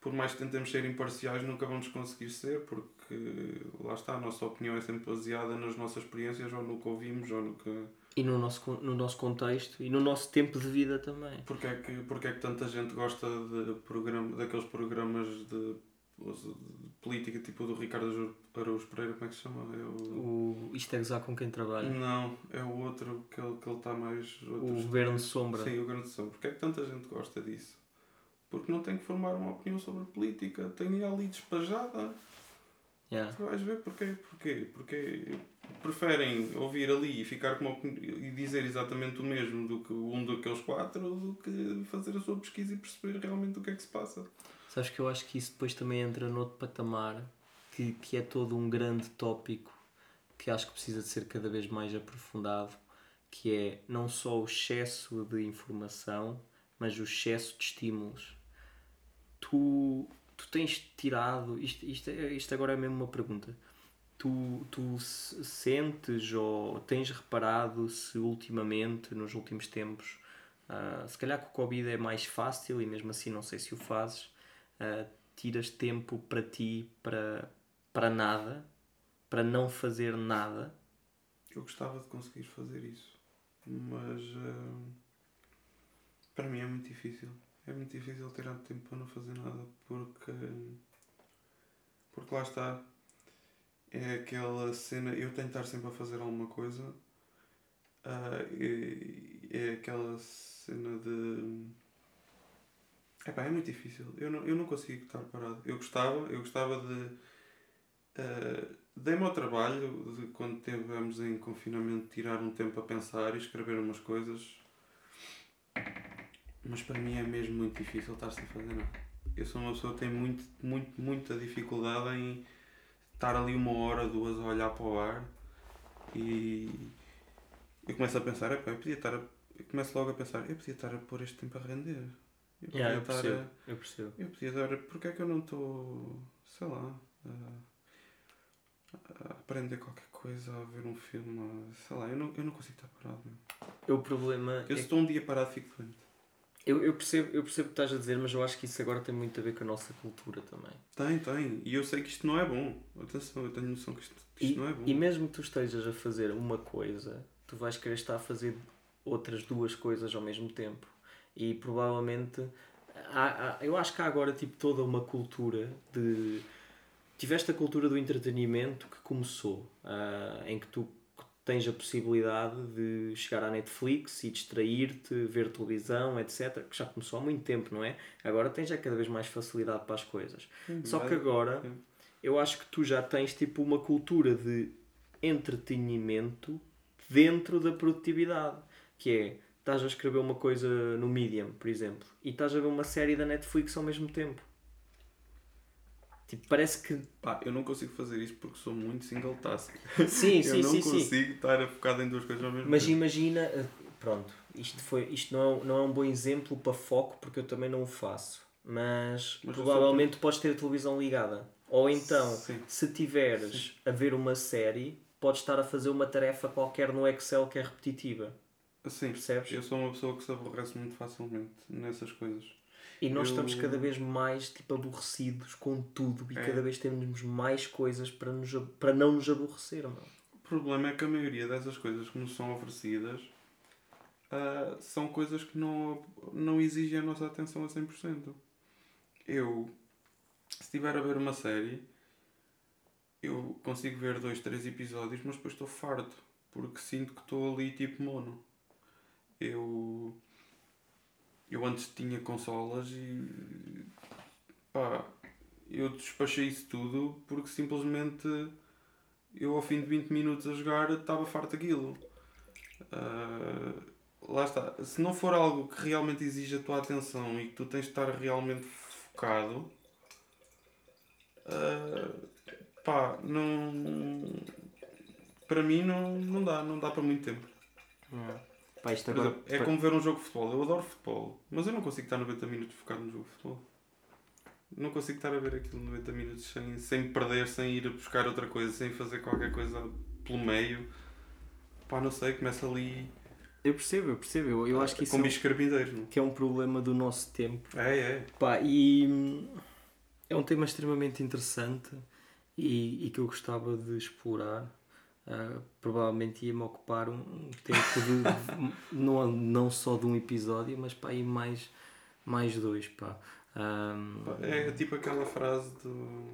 Por mais que tentemos ser imparciais, nunca vamos conseguir ser, porque lá está, a nossa opinião é sempre baseada nas nossas experiências, ou no que ouvimos, ou no que e no nosso, no nosso contexto e no nosso tempo de vida também. Porquê é que, porquê é que tanta gente gosta de programa, daqueles programas de, de política tipo do Ricardo Araújo Pereira, como é que se chama? É o... o Isto é Gozar com quem trabalha? Não, é o outro que ele, que ele está mais. O Governo de Sombra. Sim, o Governo de Sombra. Porquê é que tanta gente gosta disso? Porque não tem que formar uma opinião sobre política, tem ali despajada. Yeah. Tu vais ver porquê, porquê, porquê preferem ouvir ali e ficar com uma e dizer exatamente o mesmo do que um daqueles quatro do que fazer a sua pesquisa e perceber realmente o que é que se passa. Sabes que eu acho que isso depois também entra noutro patamar que, que é todo um grande tópico que acho que precisa de ser cada vez mais aprofundado, que é não só o excesso de informação, mas o excesso de estímulos. Tu, tu tens tirado, isto, isto, isto agora é mesmo uma pergunta, tu, tu sentes ou tens reparado se ultimamente, nos últimos tempos, uh, se calhar com o Covid é mais fácil e mesmo assim não sei se o fazes, uh, tiras tempo para ti, para, para nada, para não fazer nada? Eu gostava de conseguir fazer isso, mas uh, para mim é muito difícil. É muito difícil tirar tempo para não fazer nada porque, porque lá está é aquela cena. Eu tenho de estar sempre a fazer alguma coisa. Uh, é, é aquela cena de. Epá, é muito difícil. Eu não, eu não consigo estar parado. Eu gostava, eu gostava de. Uh, Dei-me ao trabalho de quando estivemos em confinamento tirar um tempo a pensar e escrever umas coisas. Mas para mim é mesmo muito difícil estar sem fazer nada. Eu sou uma pessoa que tem muito, muito, muita dificuldade em estar ali uma hora, duas a olhar para o ar e eu começo a pensar, eu podia estar a... eu começo logo a pensar, eu podia estar a pôr este tempo a render. Eu podia yeah, eu estar percebo, a... eu percebo. Eu podia estar, porque é que eu não estou, sei lá, a... a, aprender qualquer coisa, a ver um filme, a... sei lá, eu não, eu não consigo estar parado. O problema Eu é se estou um dia parado fico doente. Eu, eu, percebo, eu percebo o que estás a dizer, mas eu acho que isso agora tem muito a ver com a nossa cultura também. Tem, tem. E eu sei que isto não é bom. Atenção, eu tenho noção que isto, isto e, não é bom. E mesmo que tu estejas a fazer uma coisa, tu vais querer estar a fazer outras duas coisas ao mesmo tempo. E provavelmente. Há, há, eu acho que há agora tipo, toda uma cultura de. Tiveste a cultura do entretenimento que começou, uh, em que tu tens a possibilidade de chegar à Netflix e distrair-te, ver televisão, etc. Que já começou há muito tempo, não é? Agora tens já cada vez mais facilidade para as coisas. Hum, Só que agora eu acho que tu já tens tipo uma cultura de entretenimento dentro da produtividade. Que é, estás a escrever uma coisa no Medium, por exemplo, e estás a ver uma série da Netflix ao mesmo tempo. Tipo, parece que. Pá, eu não consigo fazer isto porque sou muito single task. Sim, sim, sim. Eu não sim, consigo sim. estar focado em duas coisas ao mesmo Mas tempo. Mas imagina, eh, pronto, isto, foi, isto não, é, não é um bom exemplo para foco porque eu também não o faço. Mas, mas provavelmente podes ter a televisão ligada. Ou então, sim. se tiveres a ver uma série, podes estar a fazer uma tarefa qualquer no Excel que é repetitiva. Sim, percebes? Eu sou uma pessoa que se aborrece muito facilmente nessas coisas. E nós eu... estamos cada vez mais tipo, aborrecidos com tudo e é. cada vez temos mais coisas para, nos, para não nos aborrecer. Não? O problema é que a maioria dessas coisas que nos são oferecidas uh, são coisas que não, não exigem a nossa atenção a 100%. Eu, se estiver a ver uma série, eu consigo ver dois, três episódios, mas depois estou farto porque sinto que estou ali tipo mono. Eu eu antes tinha consolas e pá, eu despachei isso tudo porque simplesmente eu ao fim de 20 minutos a jogar estava farto daquilo. Uh, lá está. Se não for algo que realmente exige a tua atenção e que tu tens de estar realmente focado, uh, pá, não. Para mim não, não dá, não dá para muito tempo. É. Pá, isto agora... exemplo, é como ver um jogo de futebol. Eu adoro futebol, mas eu não consigo estar 90 minutos focado no jogo de futebol. Não consigo estar a ver aquilo 90 minutos sem, sem perder, sem ir buscar outra coisa, sem fazer qualquer coisa pelo meio. Pá, não sei, começa ali. Eu percebo, eu percebo. Eu, eu acho que isso. Com é carpinteiros, não? Que é um problema do nosso tempo. É, é. Pá, e. Hum, é um tema extremamente interessante e, e que eu gostava de explorar Uh, provavelmente ia-me ocupar um, tempo de, não, não só de um episódio, mas pá, aí mais, mais dois. Pá. Um... É tipo aquela frase do,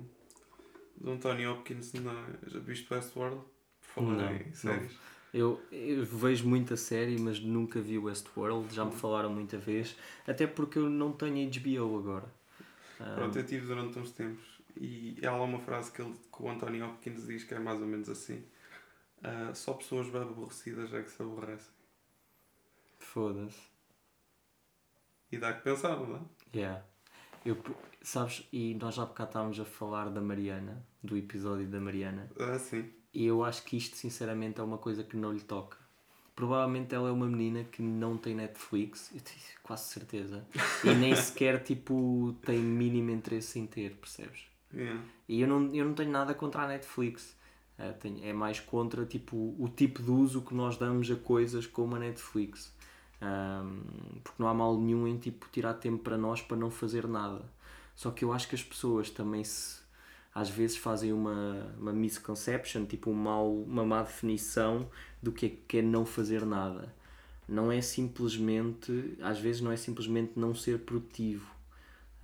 do Anthony Hopkins na. Já viste Westworld? Por falar não, em séries. Eu, eu, vejo muita série, mas nunca vi Westworld, já me uhum. falaram muita vez, até porque eu não tenho HBO agora. Pronto, eu tive durante uns tempos e há lá uma frase que, ele, que o Anthony Hopkins diz que é mais ou menos assim Uh, só pessoas bem aborrecidas é que se aborrecem. Foda-se. E dá que pensar, não é? Yeah. Eu, sabes, e nós já bocado estávamos a falar da Mariana, do episódio da Mariana. Ah, sim. E eu acho que isto, sinceramente, é uma coisa que não lhe toca. Provavelmente ela é uma menina que não tem Netflix, eu tenho quase certeza. E nem sequer, tipo, tem mínimo interesse em ter, percebes? Yeah. E eu não, eu não tenho nada contra a Netflix. É, tem, é mais contra tipo, o tipo de uso que nós damos a coisas como a Netflix. Um, porque não há mal nenhum em tipo, tirar tempo para nós para não fazer nada. Só que eu acho que as pessoas também se às vezes fazem uma, uma misconception, tipo um mal, uma má definição do que é, que é não fazer nada. Não é simplesmente, às vezes não é simplesmente não ser produtivo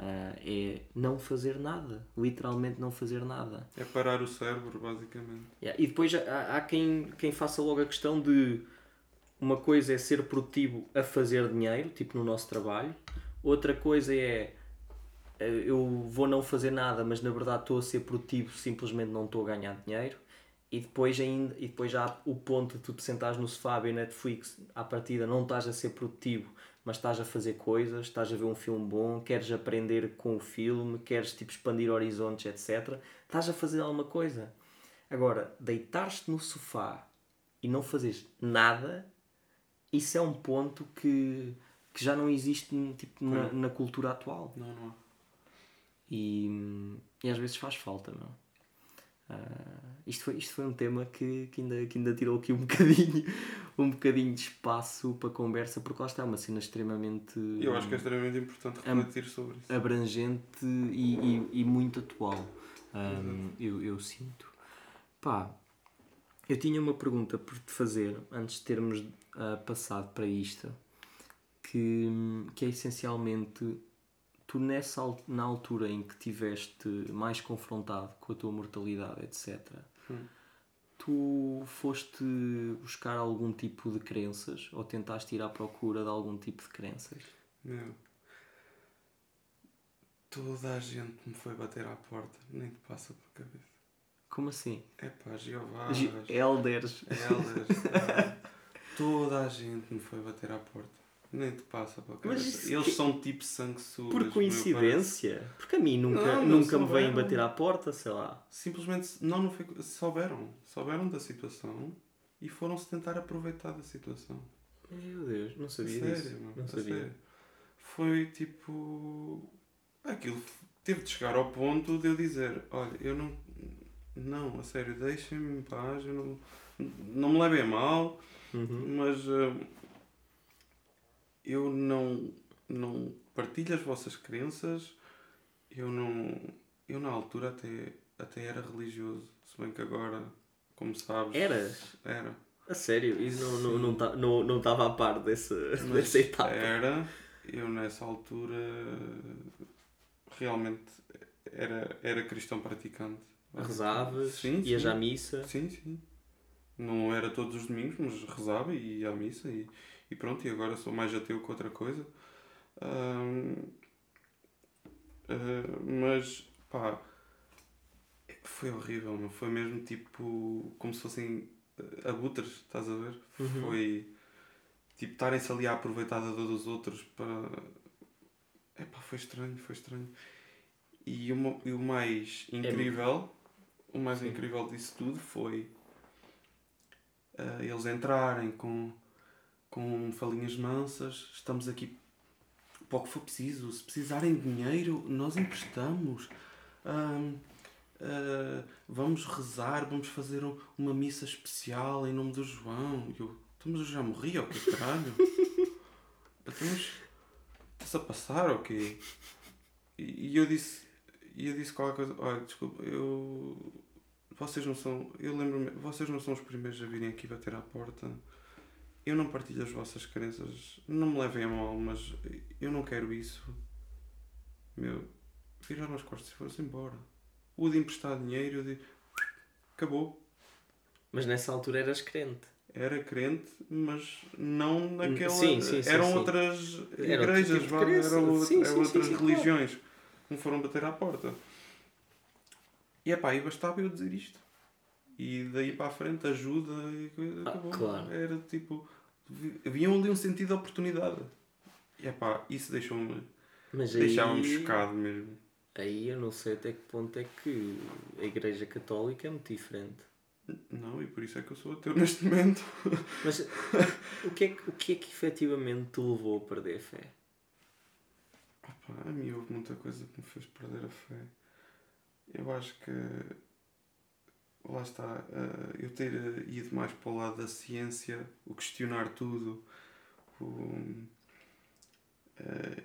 Uh, é não fazer nada, literalmente não fazer nada. É parar o cérebro, basicamente. Yeah. E depois há, há, quem, quem faça logo a questão de uma coisa é ser produtivo a fazer dinheiro, tipo no nosso trabalho, outra coisa é eh, eu vou não fazer nada, mas na verdade estou a ser produtivo, simplesmente não estou a ganhar dinheiro. E depois ainda e depois há o ponto de tu te sentares no sofá ver Netflix, à partida não estás a ser produtivo, mas estás a fazer coisas, estás a ver um filme bom, queres aprender com o filme, queres tipo expandir horizontes, etc. Estás a fazer alguma coisa. Agora, deitar-te no sofá e não fazeres nada, isso é um ponto que, que já não existe tipo, na, na cultura atual. Não, não. E, e às vezes faz falta, não? Uh, isto, foi, isto foi um tema que, que, ainda, que ainda tirou aqui um bocadinho, um bocadinho de espaço para conversa, porque lá está uma cena extremamente. Eu acho que é extremamente importante refletir sobre isso. Abrangente e, e, e muito atual. Um, uhum. eu, eu sinto. Pá, eu tinha uma pergunta por te fazer antes de termos uh, passado para isto, que, que é essencialmente tu nessa na altura em que tiveste mais confrontado com a tua mortalidade, etc. Hum. tu foste buscar algum tipo de crenças ou tentaste ir à procura de algum tipo de crenças? Meu, toda a gente me foi bater à porta, nem te passa pela cabeça. Como assim? É pá, Jeová. Elders. Elders. toda a gente me foi bater à porta. Nem te passa para a cabeça. Eles que... são tipo sanguessugas. Por coincidência? Porque a mim nunca, não, nunca me vêm bater à porta, sei lá. Simplesmente não, não foi, souberam. Souberam da situação e foram-se tentar aproveitar da situação. Meu Deus, não sabia sério, disso. Mano, não sabia. Sério. Foi tipo. Aquilo teve de chegar ao ponto de eu dizer: olha, eu não. Não, a sério, deixem-me em paz, eu não, não me levem mal, uhum. mas. Uh, eu não, não partilho as vossas crenças, eu não. Eu na altura até, até era religioso, se bem que agora, como sabes. Eras? Era. A sério? E não estava não, não, não, não estava a par desse, dessa etapa? Era. Eu nessa altura realmente era, era cristão praticante. Rezavas? Sim, ias sim. à missa? Sim, sim. Não era todos os domingos, mas rezava e ia à missa e e pronto, e agora sou mais ateu que outra coisa. uh, mas pá, foi horrível, não foi mesmo tipo como se fossem eh, abutres, estás a ver? Uhum. Foi tipo estarem-se ali a aproveitar da dor dos outros para. Epá, foi estranho, foi estranho. E o, e o mais é incrível, é o mais Sim. incrível disso tudo foi uh, eles entrarem com com falinhas mansas, estamos aqui para o que for preciso. Se precisarem de dinheiro, nós emprestamos. uh, vamos rezar, vamos fazer um, uma missa especial em nome do João. Eu, então, mas eu já morri, ou que caralho? Estamos. Está-se a passar, ok? E, e eu disse. Eu disse qualquer coisa. Olha, desculpa, eu. Vocês não são. Eu lembro-me. Vocês não são os primeiros a virem aqui bater à porta eu não partilho as vossas crenças, não me levem a mal, mas eu não quero isso. Meu, viraram as costas e foram-se embora. O de emprestar dinheiro, eu de... acabou. Mas nessa altura eras crente. Era crente, mas não naquela. Sim, sim, sim, eram outras Era igrejas, tipo vá, eram, eram outras religiões que me foram bater à porta. E é pá, e bastava eu dizer isto. E daí para a frente ajuda e coisa. Ah, claro. Era tipo. Haviam ali um sentido de oportunidade. E é pá, isso deixou-me. Deixava-me chocado mesmo. Aí eu não sei até que ponto é que a Igreja Católica é muito diferente. Não, e por isso é que eu sou ateu neste momento. Mas o que, é que, o que é que efetivamente te levou a perder a fé? Opa, a mim houve muita coisa que me fez perder a fé. Eu acho que lá está, uh, eu ter ido mais para o lado da ciência, o questionar tudo, o, uh,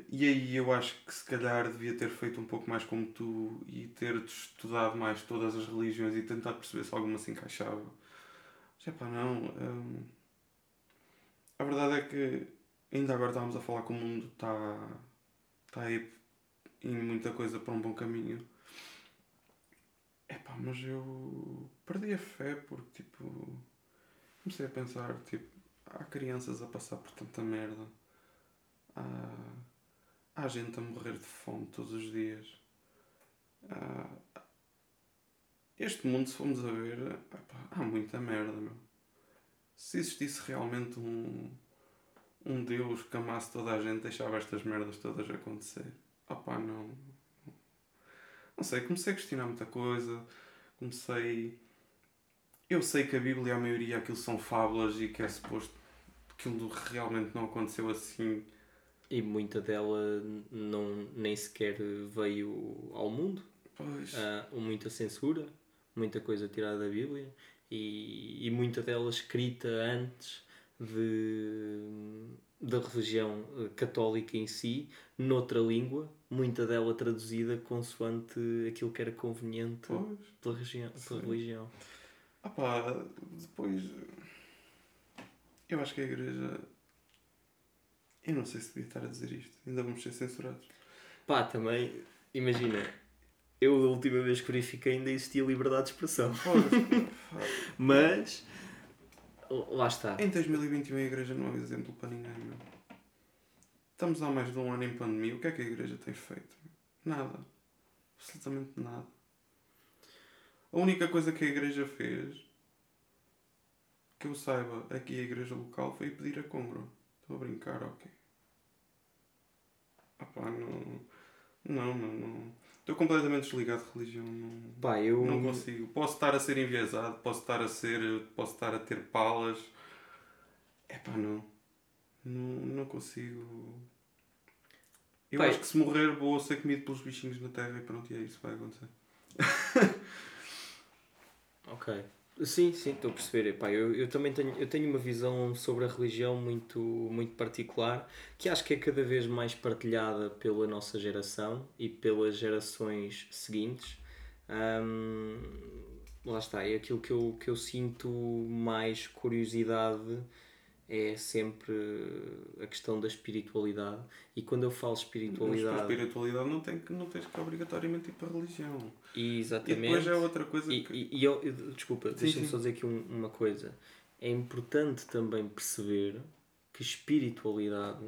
e aí eu acho que se calhar devia ter feito um pouco mais como tu e ter estudado mais todas as religiões e tentar perceber se alguma se encaixava. Já pá, não. Eh, a verdade é que ainda agora estávamos a falar que o mundo está tá aí em muita coisa para um bom caminho Epá, mas eu perdi a fé porque, tipo, comecei a pensar, tipo, há crianças a passar por tanta merda. Há, há gente a morrer de fome todos os dias. Há, este mundo, se formos a ver, epá, há muita merda, meu. Se existisse realmente um, um Deus que amasse toda a gente, deixava estas merdas todas acontecer. Opá, não não sei, comecei a questionar muita coisa, comecei. Eu sei que a Bíblia, a maioria, aquilo são fábulas e que é suposto que aquilo realmente não aconteceu assim. E muita dela não, nem sequer veio ao mundo. Pois. Há muita censura, muita coisa tirada da Bíblia e, e muita dela escrita antes de, da religião católica em si, noutra língua, muita dela traduzida consoante aquilo que era conveniente pois, pela, região, pela religião. Ah pá, depois. Eu acho que a igreja. Eu não sei se devia estar a dizer isto, ainda vamos ser censurados. Pá, também, imagina, eu a última vez que verifiquei ainda existia liberdade de expressão. Mas lá está. Em 2021 a igreja não é exemplo para ninguém, meu. Estamos há mais de um ano em pandemia. O que é que a igreja tem feito? Nada. Absolutamente nada. A única coisa que a igreja fez, que eu saiba, aqui a igreja local, foi pedir a congro. Estou a brincar, ok. Ah pá, não. Não, não, não. Estou completamente desligado de religião. Não, Pá, eu... não consigo. Posso estar a ser enviesado, posso estar a ser. posso estar a ter palas. É pá, não. Não, não consigo. Eu Pai. acho que se morrer vou ser comido pelos bichinhos na terra e pronto, e é isso que vai acontecer. ok. Sim, sim, estou a perceber. Epá, eu, eu também tenho, eu tenho uma visão sobre a religião muito, muito particular que acho que é cada vez mais partilhada pela nossa geração e pelas gerações seguintes. Um, lá está, é aquilo que eu, que eu sinto mais curiosidade é sempre a questão da espiritualidade. E quando eu falo espiritualidade. Mas espiritualidade não, tem que, não tens que obrigatoriamente ir para a religião. Exatamente. E depois é outra coisa e, que. E, e eu, desculpa, deixa-me só dizer aqui um, uma coisa. É importante também perceber que espiritualidade,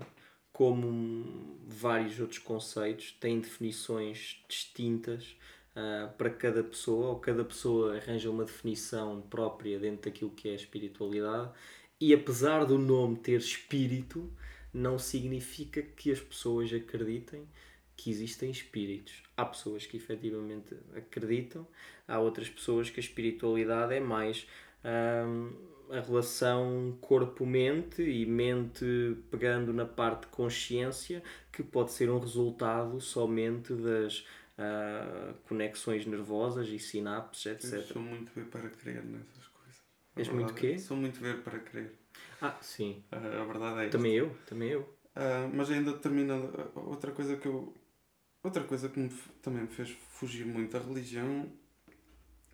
como vários outros conceitos, tem definições distintas. Uh, para cada pessoa, ou cada pessoa arranja uma definição própria dentro daquilo que é espiritualidade, e apesar do nome ter espírito, não significa que as pessoas acreditem que existem espíritos. Há pessoas que efetivamente acreditam, há outras pessoas que a espiritualidade é mais hum, a relação corpo-mente e mente pegando na parte consciência, que pode ser um resultado somente das uh, conexões nervosas e sinapses, etc. Eu sou muito bem para crer nessas coisas. És muito quê? Sou muito ver para crer. Ah, sim. Uh, a verdade é Também eu, também eu. Uh, mas ainda terminando, outra coisa que eu. Outra coisa que me, também me fez fugir muito da religião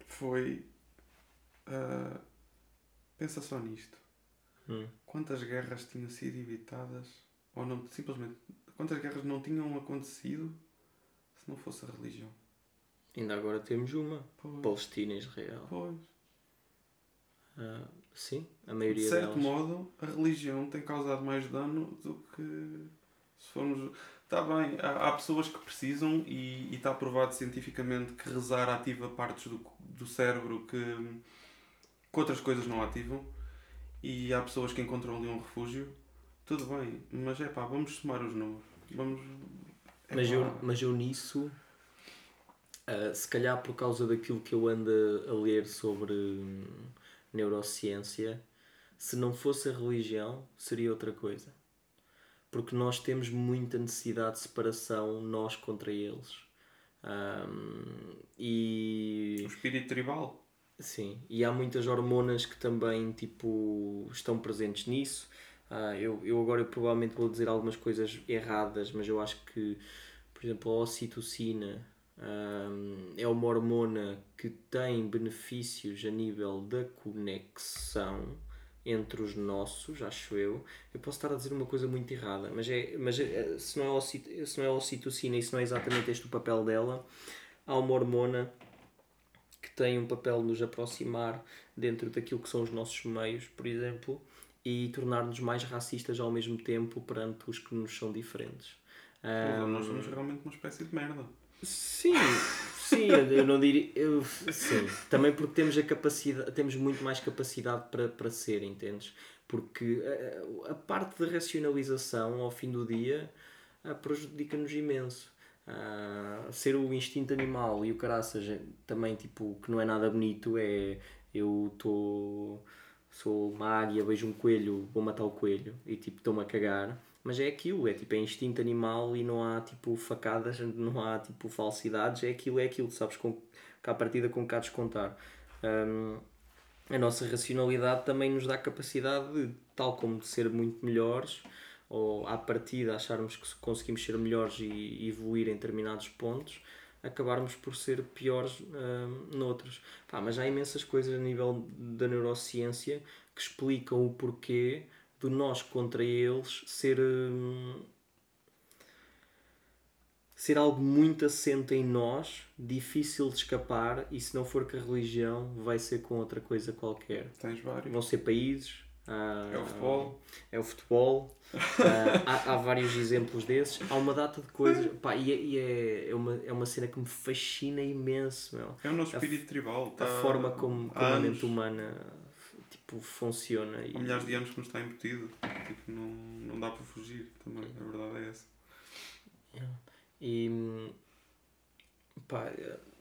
foi. Uh, pensa só nisto. Hum. Quantas guerras tinham sido evitadas, ou não, simplesmente, quantas guerras não tinham acontecido se não fosse a religião? Ainda agora temos uma: pois. Palestina e Israel. Pois. Uh, sim, a maioria De certo delas. modo, a religião tem causado mais dano do que se formos. Está bem, há, há pessoas que precisam e, e está provado cientificamente que rezar ativa partes do, do cérebro que, que outras coisas não ativam e há pessoas que encontram ali um refúgio. Tudo bem, mas é pá, vamos somar os números. Vamos. mas, eu, mas eu nisso, uh, se calhar por causa daquilo que eu ando a ler sobre. Neurociência, se não fosse a religião, seria outra coisa. Porque nós temos muita necessidade de separação, nós contra eles. Um, e... O espírito tribal. Sim, e há muitas hormonas que também tipo, estão presentes nisso. Uh, eu, eu agora eu provavelmente vou dizer algumas coisas erradas, mas eu acho que, por exemplo, a ocitocina é uma hormona que tem benefícios a nível da conexão entre os nossos, acho eu. Eu posso estar a dizer uma coisa muito errada, mas, é, mas é, se, não é se não é a ocitocina e se não é exatamente este o papel dela, há uma hormona que tem um papel de nos aproximar dentro daquilo que são os nossos meios, por exemplo, e tornar-nos mais racistas ao mesmo tempo perante os que nos são diferentes. Nós somos realmente uma espécie de merda. Sim, sim, eu não diria. Eu, sim, também porque temos a capacidade, temos muito mais capacidade para, para ser, entendes? Porque a, a parte da racionalização ao fim do dia prejudica-nos imenso. Uh, ser o instinto animal e o caraças também tipo que não é nada bonito é eu estou sou uma águia, vejo um coelho, vou matar o coelho e tipo estou-me a cagar mas é aquilo, é tipo, é instinto animal e não há tipo facadas, não há tipo falsidades, é aquilo, é aquilo, sabes, com, cá a partida com cá descontar. Um, a nossa racionalidade também nos dá capacidade de, tal como de ser muito melhores, ou à partida acharmos que conseguimos ser melhores e evoluir em determinados pontos, acabarmos por ser piores um, noutros. Pá, mas há imensas coisas a nível da neurociência que explicam o porquê do nós contra eles ser. Hum, ser algo muito assente em nós, difícil de escapar, e se não for com a religião, vai ser com outra coisa qualquer. Tens vários. Vão ser países. é o futebol. É o futebol. há, há, vários exemplos desses. Há uma data de coisas. Pá, e, é, e é, é, uma, é uma cena que me fascina imenso. Meu. É o nosso espírito a, tribal. Tá, a forma como, como a mente humana tipo, funciona. Há milhares de anos que nos está embutido. Tipo, não, não dá para fugir também. A verdade é essa. E pá,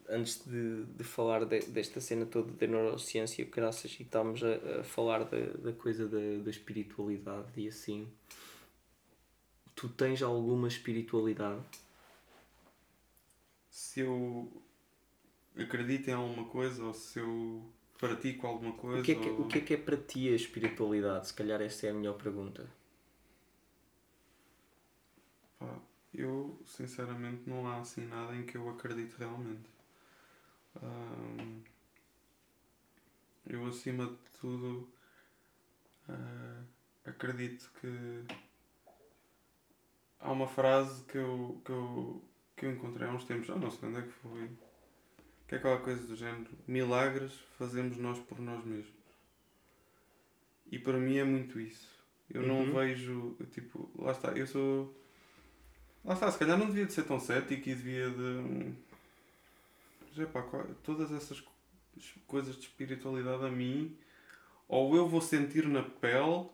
antes de, de falar de, desta cena toda da neurociência, graças, e estamos a, a falar da, da coisa da, da espiritualidade e assim, tu tens alguma espiritualidade? Se eu acredito em alguma coisa ou se eu pratico alguma coisa. O que, é que, ou... o que é que é para ti a espiritualidade? Se calhar essa é a melhor pergunta. Pá, eu, sinceramente, não há assim nada em que eu acredite realmente. eu, acima de tudo, uh, acredito que há uma frase que eu, que eu, que eu encontrei há uns tempos, já não sei onde é que foi, que é aquela coisa do género: milagres fazemos nós por nós mesmos. E para mim é muito isso. Eu uhum. não vejo, tipo, lá está, eu sou Lá está, se calhar não devia de ser tão cético e devia de. Já, pá, todas essas coisas de espiritualidade a mim, ou eu vou sentir na pele,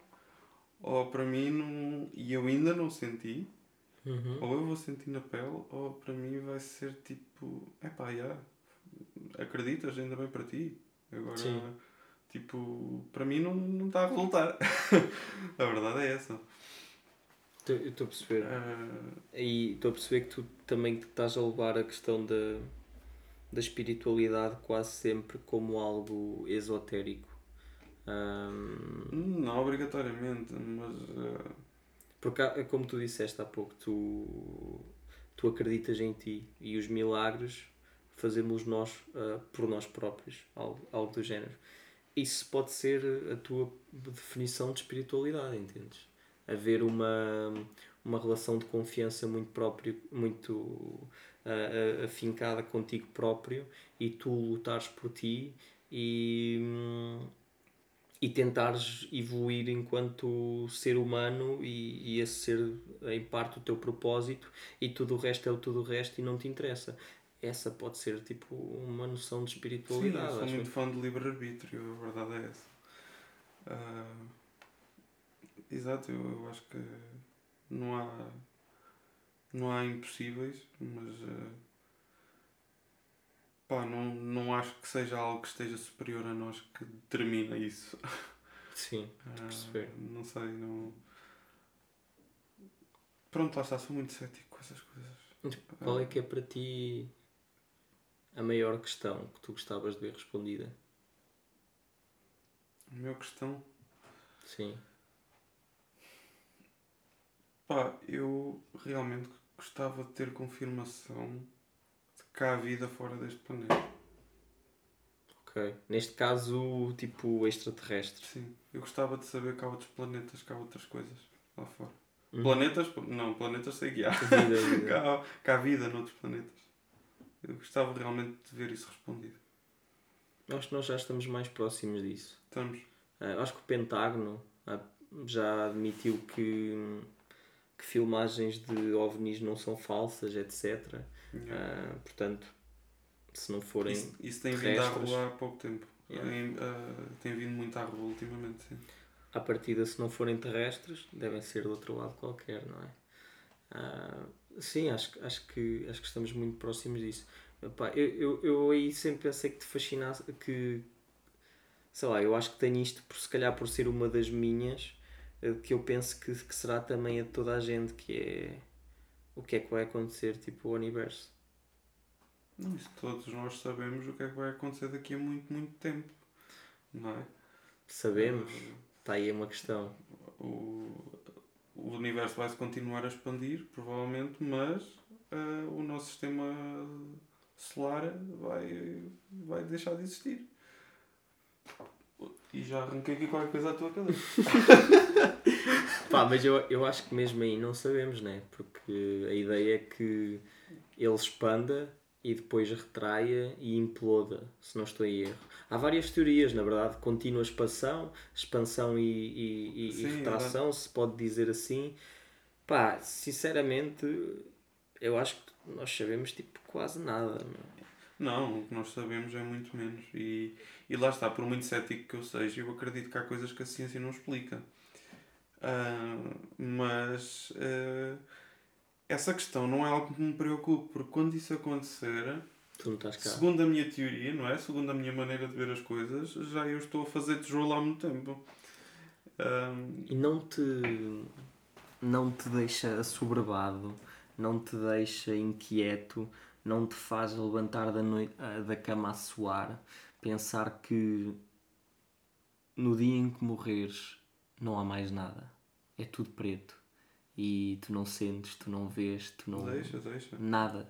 ou para mim não. E eu ainda não senti. Uhum. Ou eu vou sentir na pele, ou para mim vai ser tipo. É pá, já. Acreditas, ainda bem para ti. Agora, Sim. tipo, para mim não, não está a resultar. a verdade é essa. Eu estou a perceber. Uh... E estou a perceber que tu também estás a levar a questão da, da espiritualidade quase sempre como algo esotérico. Um... Não obrigatoriamente, mas. Uh... Porque, como tu disseste há pouco, tu, tu acreditas em ti e os milagres fazemos nós uh, por nós próprios, algo, algo do género. Isso pode ser a tua definição de espiritualidade, entendes? haver uma, uma relação de confiança muito próprio, muito uh, afincada contigo próprio e tu lutares por ti e, e tentares evoluir enquanto ser humano e, e esse ser em parte o teu propósito e tudo o resto é o tudo o resto e não te interessa. Essa pode ser tipo uma noção de espiritualidade. Sim, eu sou muito fã de livre-arbítrio, a verdade é essa. Uh Exato, eu, eu acho que não há não há impossíveis, mas uh, pá, não, não acho que seja algo que esteja superior a nós que determina isso. Sim, uh, perceber. Não sei, não. Pronto, lá está, sou muito cético com essas coisas. Qual é que é para ti a maior questão que tu gostavas de ver respondida? A maior questão? Sim. Pá, eu realmente gostava de ter confirmação de que há vida fora deste planeta. Ok. Neste caso, tipo extraterrestre. Sim. Eu gostava de saber que há outros planetas, que há outras coisas lá fora. Uhum. Planetas? Não, planetas sei que há. Vida, vida. que, há, que há vida noutros planetas. Eu gostava realmente de ver isso respondido. Acho que nós já estamos mais próximos disso. Estamos. Uh, acho que o Pentágono uh, já admitiu que que filmagens de ovnis não são falsas, etc. Yeah. Uh, portanto, se não forem. Isso, isso tem vindo à rua há pouco tempo. Yeah. Tem, uh, tem vindo muito à rua ultimamente, sim. À partida, se não forem terrestres, devem ser do outro lado qualquer, não é? Uh, sim, acho, acho, que, acho que estamos muito próximos disso. Epá, eu, eu, eu aí sempre pensei que te fascinasse, que sei lá, eu acho que tenho isto por se calhar por ser uma das minhas eh, que eu penso que, que será também a toda a gente, que é o que é que vai acontecer tipo o universo. Não, isso todos nós sabemos o que é que vai acontecer daqui a muito, muito tempo. Não é? Sabemos. Está uh, aí uma questão. O, o universo vai se continuar a expandir, provavelmente, mas uh, o nosso sistema solar vai, vai deixar de existir. E já arranquei aqui qualquer coisa à tua cabeça. Pá, mas eu, eu acho que mesmo aí não sabemos, né? Porque a ideia é que ele expanda e depois retraia e imploda, se não estou em erro. Há várias teorias, na verdade, contínua expansão, expansão e, e, e, Sim, e retração, é se pode dizer assim. Pá, sinceramente, eu acho que nós sabemos tipo quase nada. Não, o que nós sabemos é muito menos. E, e lá está, por muito cético que eu seja, eu acredito que há coisas que a ciência não explica. Uh, mas uh, essa questão não é algo que me preocupe, porque quando isso acontecer, segundo a minha teoria, não é? Segundo a minha maneira de ver as coisas, já eu estou a fazer tijolo há muito tempo. Uh, e não te, não te deixa assoberbado, não te deixa inquieto não te faz levantar da, noite, ah, da cama a suar, pensar que no dia em que morreres não há mais nada. É tudo preto. E tu não sentes, tu não vês, tu não. Deixa, deixa. Nada.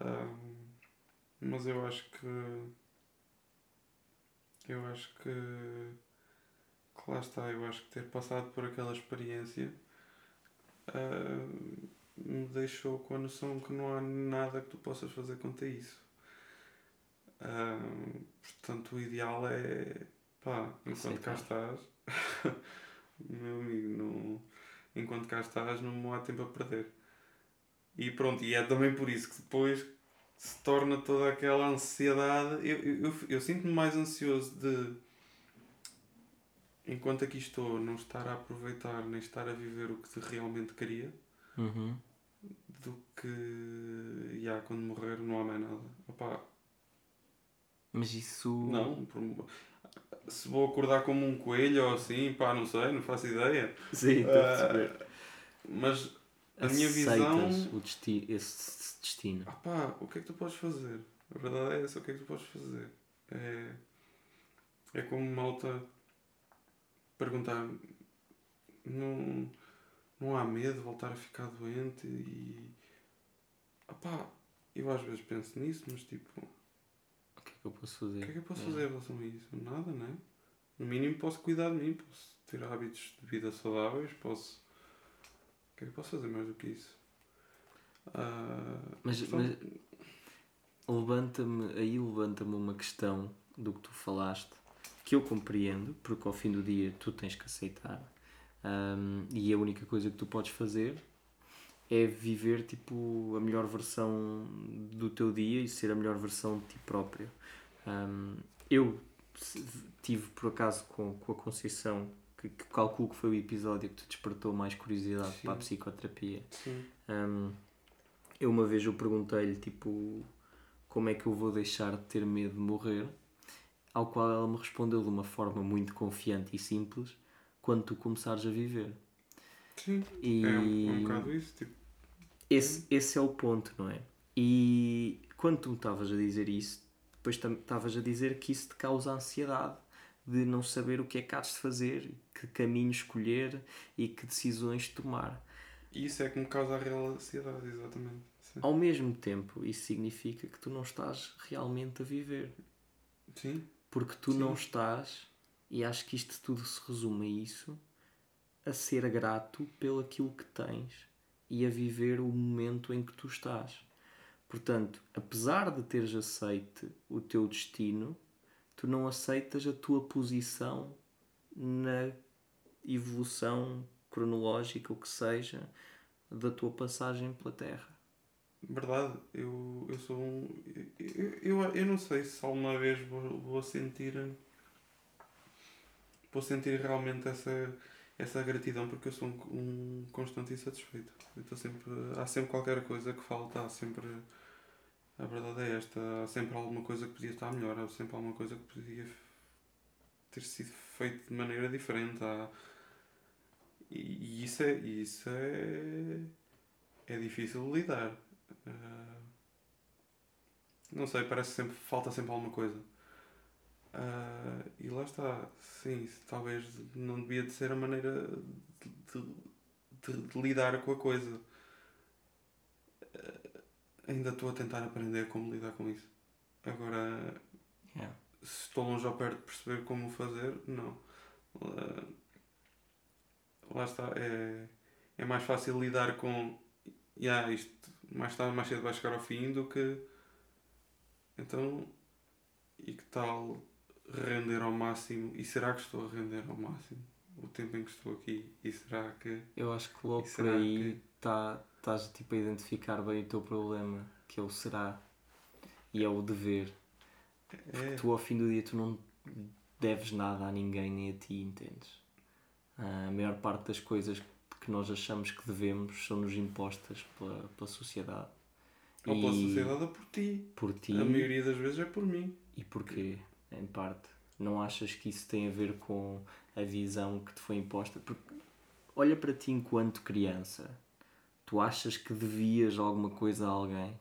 Um, mas eu acho que. Eu acho que. que lá está, eu acho que ter passado por aquela experiência. Uh, me deixou com a noção que não há nada que tu possas fazer contra isso. Uh, portanto, o ideal é pá, enquanto cá estás, meu amigo, não, enquanto cá estás, não há tempo a perder. E pronto, e é também por isso que depois se torna toda aquela ansiedade. Eu, eu, eu, eu sinto-me mais ansioso de, enquanto aqui estou, não estar a aproveitar nem estar a viver o que realmente queria. Uhum do que já quando morrer não há mais nada. Opa. Mas isso. Não, se vou acordar como um coelho ou assim, pá, não sei, não faço ideia. Sim, estou uh, a perceber. Ah, mas a Aceitas minha visão. O destino, esse destino. Ah pá, o que é que tu podes fazer? A verdade é essa, o que é que tu podes fazer? É, é como malta perguntar. Não não há medo de voltar a ficar doente e. Opá, eu às vezes penso nisso, mas tipo. O que é que eu posso fazer? O que é que eu posso é. fazer em relação a isso? Nada, não é? No mínimo posso cuidar de mim, posso ter hábitos de vida saudáveis, posso. O que é que eu posso fazer mais do que isso? Uh, mas, mas levanta-me, aí levanta-me uma questão do que tu falaste que eu compreendo, porque ao fim do dia tu tens que aceitar um, e a única coisa que tu podes fazer é viver tipo a melhor versão do teu dia e ser a melhor versão de ti próprio. Um, eu tive por acaso com, com a Conceição, que, que, calculo que foi o episódio que te despertou mais curiosidade Sim. para a psicoterapia. Um, eu uma vez eu perguntei-lhe tipo como é que eu vou deixar de ter medo de morrer, ao qual ela me respondeu de uma forma muito confiante e simples quando tu começares a viver. Sim, e é um, um bocado isso. Tipo... Esse, esse é o ponto, não é? E quando tu estavas a dizer isso, depois estavas a dizer que isso te causa ansiedade de não saber o que é que has de fazer, que caminho escolher e que decisões tomar. E isso é que me causa a real ansiedade, exatamente. Sim. Ao mesmo tempo, isso significa que tu não estás realmente a viver. Sim. Porque tu Sim. não estás e acho que isto tudo se resume a isso, a ser grato pelo aquilo que tens e a viver o momento em que tu estás. Portanto, apesar de teres aceite o teu destino, tu não aceitas a tua posição na evolução cronológica, o que seja, da tua passagem pela Terra. Verdade, eu, eu sou um. Eu, eu, eu não sei se alguma vez vou, vou sentir vou sentir realmente essa, essa gratidão porque eu sou um, um constante insatisfeito. Eu sempre, há sempre qualquer coisa que falta, há sempre. A verdade é esta, há sempre alguma coisa que podia estar melhor, há sempre alguma coisa que podia ter sido feito de maneira diferente. Há, e, e isso é. Isso é, é difícil de lidar. Uh, não sei, parece sempre falta sempre alguma coisa. Uh, e lá está, sim, talvez não devia de ser a maneira de, de, de lidar com a coisa. Uh, ainda estou a tentar aprender como lidar com isso. Agora, yeah. se estou longe ou perto de perceber como fazer, não. Uh, lá está, é, é mais fácil lidar com. Yeah, isto mais tarde, mais cedo vai chegar ao fim do que. Então. E que tal render ao máximo? E será que estou a render ao máximo? O tempo em que estou aqui? E será que. Eu acho que logo por aí tá, estás tipo, a identificar bem o teu problema, que é o será. E é o dever. É. tu ao fim do dia tu não deves nada a ninguém nem a ti, entendes? A maior parte das coisas que nós achamos que devemos são-nos impostas pela, pela sociedade. Ou e... pela sociedade ou por ti. Por ti. A maioria das vezes é por mim. E porquê? Em parte. Não achas que isso tem a ver com a visão que te foi imposta? Porque olha para ti enquanto criança. Tu achas que devias alguma coisa a alguém?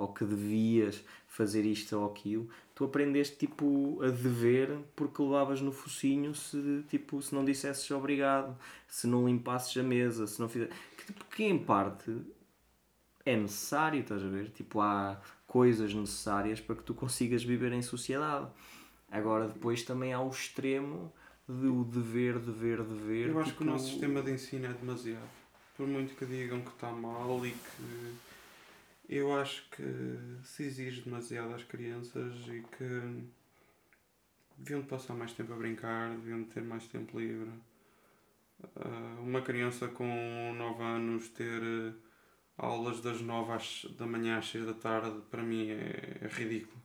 Ou que devias fazer isto ou aquilo, tu aprendeste tipo a dever porque levavas no focinho se tipo se não dissesses obrigado, se não limpasses a mesa, se não fizer que, tipo, que em parte é necessário, estás a ver? Tipo, há coisas necessárias para que tu consigas viver em sociedade. Agora depois também há o extremo do dever, dever, dever. Eu acho tipo... que o nosso sistema de ensino é demasiado. Por muito que digam que está mal e que eu acho que se exige demasiado às crianças e que deviam passar mais tempo a brincar, deviam ter mais tempo livre. Uh, uma criança com 9 anos ter aulas das 9 às, da manhã às 6 da tarde, para mim é, é ridículo.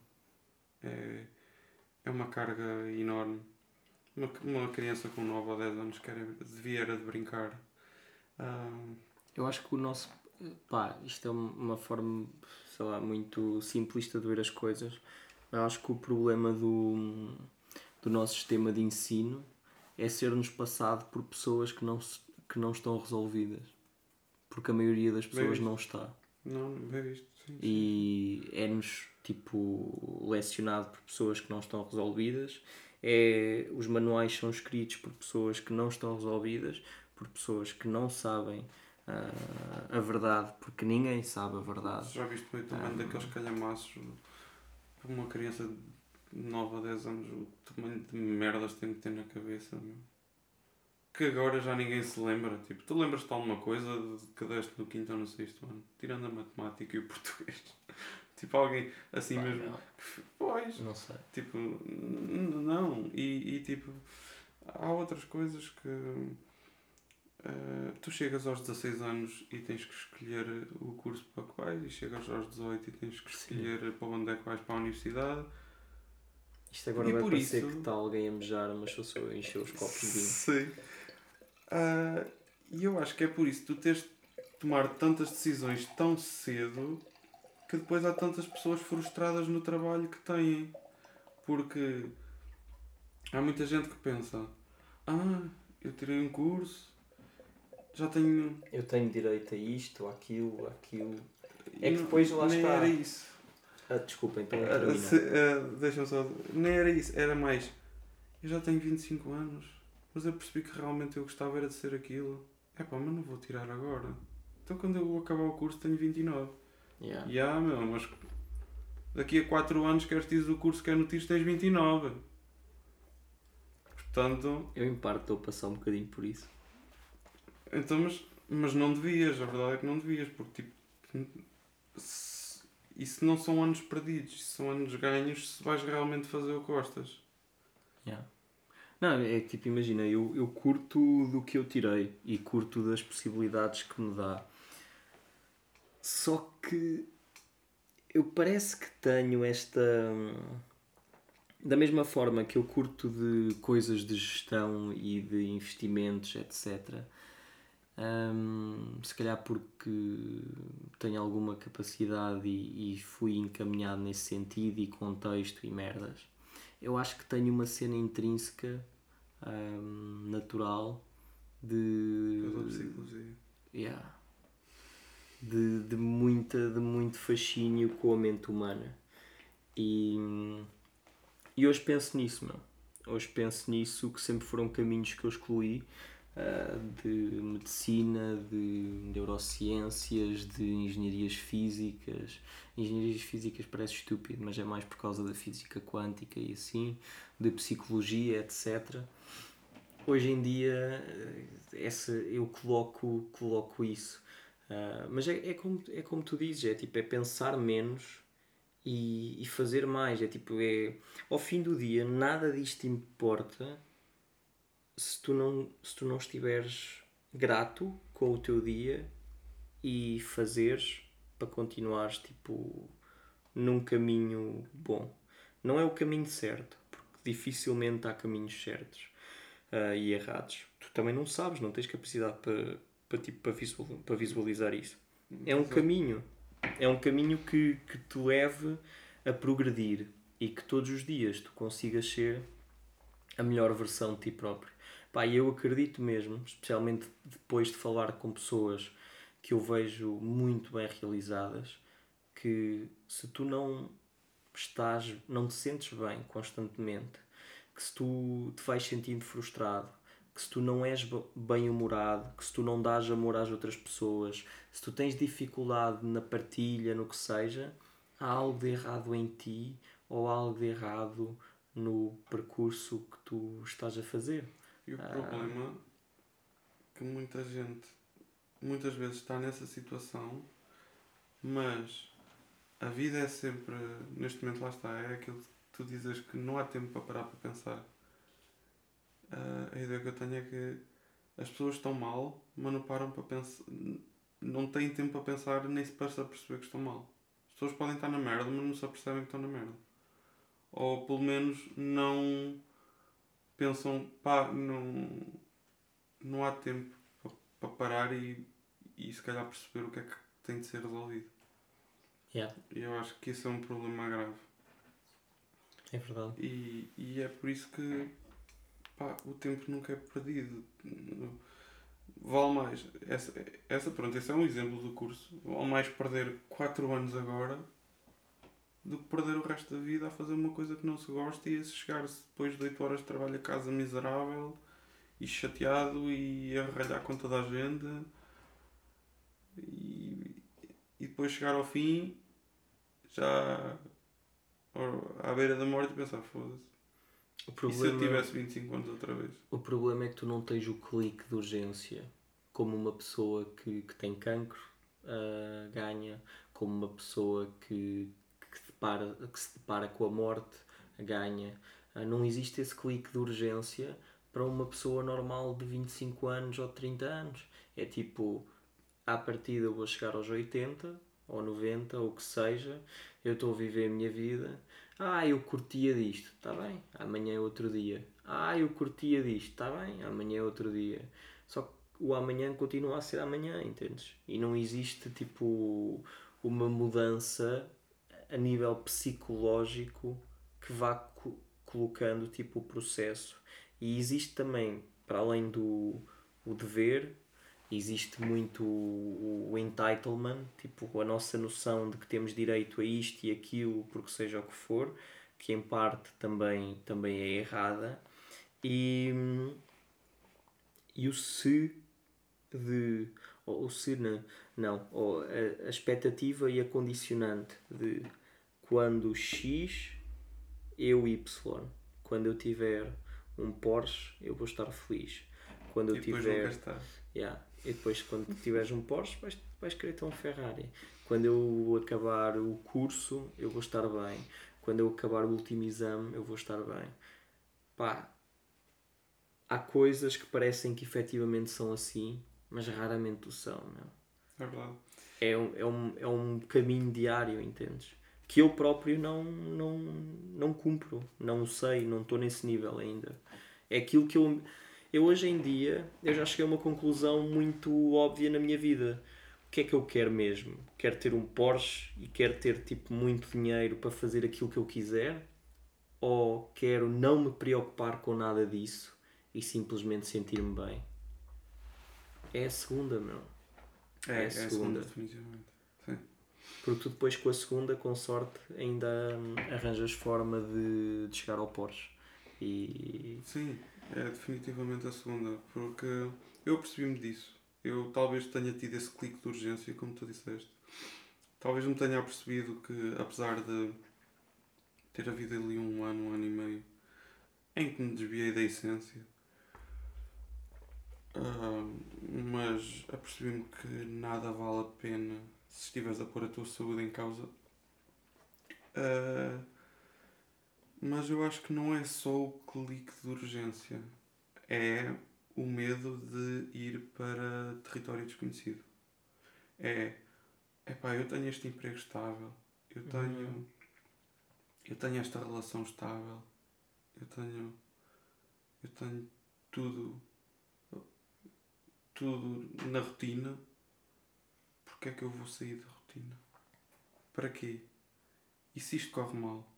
É, é uma carga enorme. Uma, uma criança com 9 ou 10 anos quer, devia era de brincar. Uh, Eu acho que o nosso pá, isto é uma forma, sei lá, muito simplista de ver as coisas. Eu acho que o problema do, do nosso sistema de ensino é ser-nos passado por pessoas que não, se, que não estão resolvidas. Porque a maioria das pessoas não está. Não, bem visto. Sim, sim. E é-nos, tipo, lecionado por pessoas que não estão resolvidas. É, os manuais são escritos por pessoas que não estão resolvidas, por pessoas que não sabem uh, a verdade, porque ninguém sabe a verdade. Já viste muito um, daqueles calhamaços para uma criança de 9 a 10 anos, o tamanho de merdas tem que ter na cabeça, meu. Que agora já ninguém se lembra. Tipo, tu lembras-te de alguma coisa que deste no quinto ou no sexto ano? Tirando a matemática e o português. tipo, alguém assim mesmo. Não. Pois. Não sei. Tipo, não. E, e tipo, há outras coisas que Uh, tu chegas aos 16 anos e tens que escolher o curso para que vais, e chegas aos 18 e tens que escolher Sim. para onde é que vais para a universidade. Isto agora e vai parecer isso... que está alguém a mejar, mas sou só encher os copos de vinho. Sim. Uh, e eu acho que é por isso que tu tens de tomar tantas decisões tão cedo que depois há tantas pessoas frustradas no trabalho que têm. Porque há muita gente que pensa: Ah, eu tirei um curso, já tenho. Eu tenho direito a isto, àquilo, àquilo. É que depois lá nem está. era isso. Ah, desculpa, então. Uh, Deixa-me só. Nem era isso, era mais. Eu já tenho 25 anos, mas eu percebi que realmente eu gostava era de ser aquilo. É pá, mas não vou tirar agora. Então quando eu acabar o curso tenho 29. Yeah. Yeah, meu, mas daqui a 4 anos queres tirar o curso que é no TIS tens 29. Portanto. Eu em parte estou a passar um bocadinho por isso. Então, mas, mas não devias, a verdade é que não devias, porque tipo. Se, isso não são anos perdidos, são anos ganhos se vais realmente fazer o que gostas. Yeah. Não, é tipo, imagina, eu, eu curto do que eu tirei e curto das possibilidades que me dá. Só que eu parece que tenho esta. Da mesma forma que eu curto de coisas de gestão e de investimentos, etc., um, se calhar porque tenho alguma capacidade e, e, fui encaminhado nesse sentido e contexto e merdas. Eu acho que tenho uma cena intrínseca, um, natural, de. Yeah, de, de, muita, de muito fascínio com a mente humana. E, e hoje penso nisso, meu. Hoje penso nisso, que sempre foram caminhos que eu excluí de medicina, de neurociências, de engenharias físicas. Engenharias físicas parece estúpido, mas é mais por causa da física quântica e assim, de psicologia, etc. Hoje em dia essa, eu coloco, coloco isso. Uh, mas é, é, como, é como tu dizes, é tipo, é pensar menos e, e fazer mais. É tipo, é ao fim do dia nada disto importa se tu não, se tu não estiveres grato com o teu dia e fazeres para continuares tipo num caminho bom. Não é o caminho certo, porque dificilmente há caminhos certos uh, e errados. Tu também não sabes, não tens capacidade para, para, tipo, para, visual, para visualizar isso. É um caminho. É um caminho que, que te leve a progredir e que todos os dias tu consigas ser a melhor versão de ti próprio. Pá, eu acredito mesmo, especialmente depois de falar com pessoas que eu vejo muito bem realizadas, que se tu não estás, não te sentes bem constantemente, que se tu te vais sentindo frustrado, que se tu não és bem humorado, que se tu não dás amor às outras pessoas, se tu tens dificuldade na partilha, no que seja, há algo de errado em ti ou algo de errado no percurso que tu estás a fazer. E o ah. problema que muita gente muitas vezes está nessa situação, mas a vida é sempre, neste momento lá está, é aquilo que tu dizes que não há tempo para parar para pensar. Uh, a ideia que eu tenho é que as pessoas estão mal, mas não param para pensar, não têm tempo para pensar nem se para perceber que estão mal. As pessoas podem estar na merda, mas não se apercebem que estão na merda. Ou pelo menos não pensam, pá, não, não há tempo para parar e, e se calhar perceber o que é que tem de ser resolvido. Yeah. E eu acho que isso é um problema grave. É verdade. E, e é por isso que pá, o tempo nunca é perdido. Vale mais. Essa, essa, pronto, esse é um exemplo do curso. Vale mais perder 4 anos agora do que perder o resto da vida a fazer uma coisa que não se gosta e a chegar-se depois de 8 horas de trabalho a casa miserável e chateado e a ralhar com toda a gente e, e depois chegar ao fim já à beira da morte e pensar, foda-se. O problema, e se eu tivesse 25 anos outra vez? O problema é que tu não tens o clique de urgência como uma pessoa que, que tem cancro uh, ganha, como uma pessoa que, que, depara, que se depara com a morte ganha. Uh, não existe esse clique de urgência para uma pessoa normal de 25 anos ou 30 anos. É tipo, à partida eu vou chegar aos 80 ou 90 ou o que seja, eu estou a viver a minha vida. Ah, eu curtia disto, está bem, amanhã é outro dia. Ah, eu curtia disto, está bem, amanhã é outro dia. Só que o amanhã continua a ser amanhã, entendes? E não existe tipo uma mudança a nível psicológico que vá co colocando tipo o processo. E existe também, para além do o dever, existe muito o, o entitlement, tipo a nossa noção de que temos direito a isto e aquilo, porque seja o que for, que em parte também, também é errada, e, e o se de. Ou o se não ou a, a expectativa e a condicionante de quando X eu Y, quando eu tiver um Porsche eu vou estar feliz. Quando eu tiver. Yeah, e depois, quando tiveres um Porsche, vais, vais querer ter um Ferrari. Quando eu acabar o curso, eu vou estar bem. Quando eu acabar o último exame, eu vou estar bem. Pá, há coisas que parecem que efetivamente são assim, mas raramente o são, não? É verdade. É um, é um, é um caminho diário, entendes? Que eu próprio não, não, não cumpro, não sei, não estou nesse nível ainda. É aquilo que eu eu hoje em dia eu já cheguei a uma conclusão muito óbvia na minha vida. O que é que eu quero mesmo? Quero ter um Porsche e quero ter tipo muito dinheiro para fazer aquilo que eu quiser? Ou quero não me preocupar com nada disso e simplesmente sentir-me bem? É a segunda, meu. É, é a segunda. É segunda definitivamente. Sim. Porque tu depois com a segunda, com sorte, ainda arranjas forma de, de chegar ao Porsche. E... Sim. É definitivamente a segunda, porque eu percebi-me disso. Eu talvez tenha tido esse clique de urgência, como tu disseste. Talvez me tenha percebido que, apesar de ter havido ali um ano, um ano e meio, em que me desviei da essência, uh, mas apercebi-me que nada vale a pena se estiveres a pôr a tua saúde em causa. Uh, mas eu acho que não é só o clique de urgência, é o medo de ir para território desconhecido. É, epá, eu tenho este emprego estável, eu tenho, uhum. eu tenho esta relação estável, eu tenho, eu tenho tudo tudo na rotina, porque é que eu vou sair da rotina? Para quê? E se isto corre mal?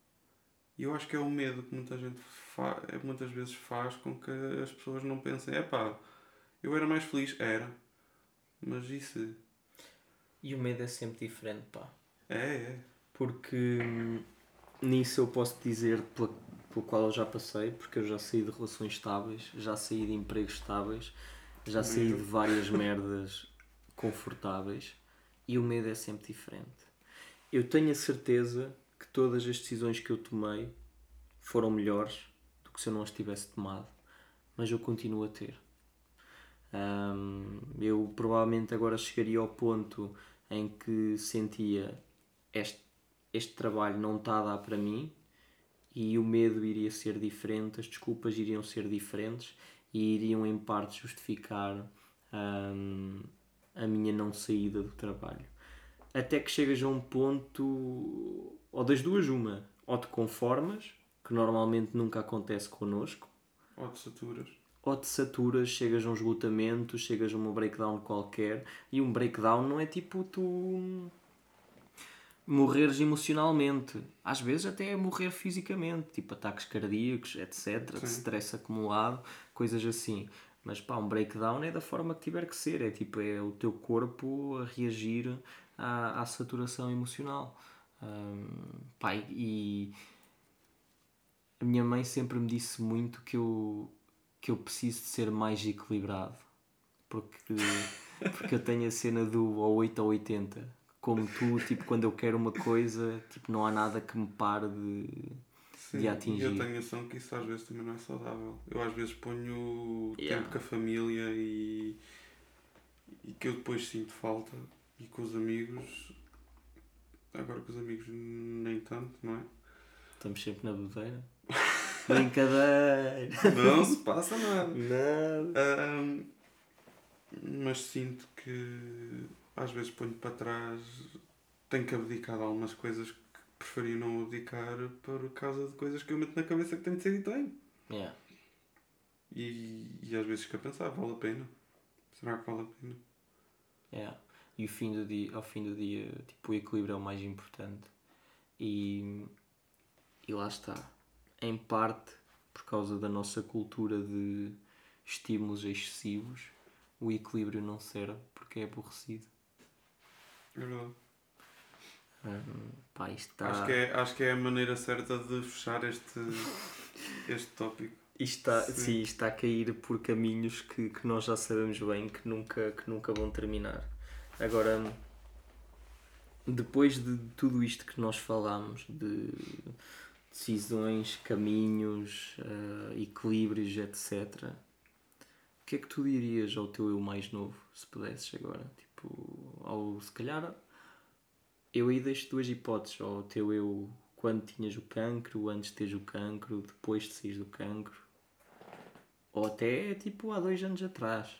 E eu acho que é o medo que muita gente fa muitas vezes faz com que as pessoas não pensem, é pá, eu era mais feliz, era, mas e se? E o medo é sempre diferente, pá. É, é. Porque hum, nisso eu posso dizer pelo qual eu já passei, porque eu já saí de relações estáveis, já saí de empregos estáveis já saí de várias merdas confortáveis e o medo é sempre diferente. Eu tenho a certeza que todas as decisões que eu tomei foram melhores do que se eu não as tivesse tomado, mas eu continuo a ter. Eu provavelmente agora chegaria ao ponto em que sentia este, este trabalho não está a dar para mim e o medo iria ser diferente, as desculpas iriam ser diferentes e iriam em parte justificar um, a minha não saída do trabalho. Até que chegas a um ponto, ou das duas, uma, ou te conformas, que normalmente nunca acontece connosco, ou te saturas. Ou te saturas, chegas a um esgotamento, chegas a uma breakdown qualquer, e um breakdown não é tipo tu morreres emocionalmente. Às vezes até é morrer fisicamente, tipo ataques cardíacos, etc. Sim. Stress acumulado, coisas assim. Mas pá, um breakdown é da forma que tiver que ser. É tipo, é o teu corpo a reagir à, à saturação emocional. Um, pá, e a minha mãe sempre me disse muito que eu, que eu preciso de ser mais equilibrado. Porque, porque eu tenho a cena do ou 8 ou 80 como tu, tipo, quando eu quero uma coisa, tipo, não há nada que me pare de, Sim, de atingir. eu tenho a noção que isso às vezes também não é saudável. Eu às vezes ponho yeah. tempo com a família e, e que eu depois sinto falta e com os amigos. Agora com os amigos nem tanto, não é? Estamos sempre na bodeira. Brincadeira! Não se passa nada. Nada. Um, mas sinto que às vezes ponho para trás, tenho que abdicar de algumas coisas que preferia não abdicar por causa de coisas que eu meto na cabeça que tenho de ser e tenho. Yeah. E, e às vezes fico a pensar, vale a pena? Será que vale a pena? Yeah. E o fim do dia, ao fim do dia, tipo, o equilíbrio é o mais importante. E, e lá está. Em parte, por causa da nossa cultura de estímulos excessivos, o equilíbrio não serve porque é aborrecido. É verdade. Um, pá, está... acho, que é, acho que é a maneira certa de fechar este, este tópico. Isto está, sim. sim, está a cair por caminhos que, que nós já sabemos bem que nunca, que nunca vão terminar. Agora, depois de tudo isto que nós falamos, de decisões, caminhos, uh, equilíbrios, etc., o que é que tu dirias ao teu eu mais novo, se pudesses agora? Tipo, ou se calhar eu aí deixo duas hipóteses, ou teu eu quando tinhas o cancro, antes de teres o cancro, depois de saís do cancro, ou até tipo há dois anos atrás.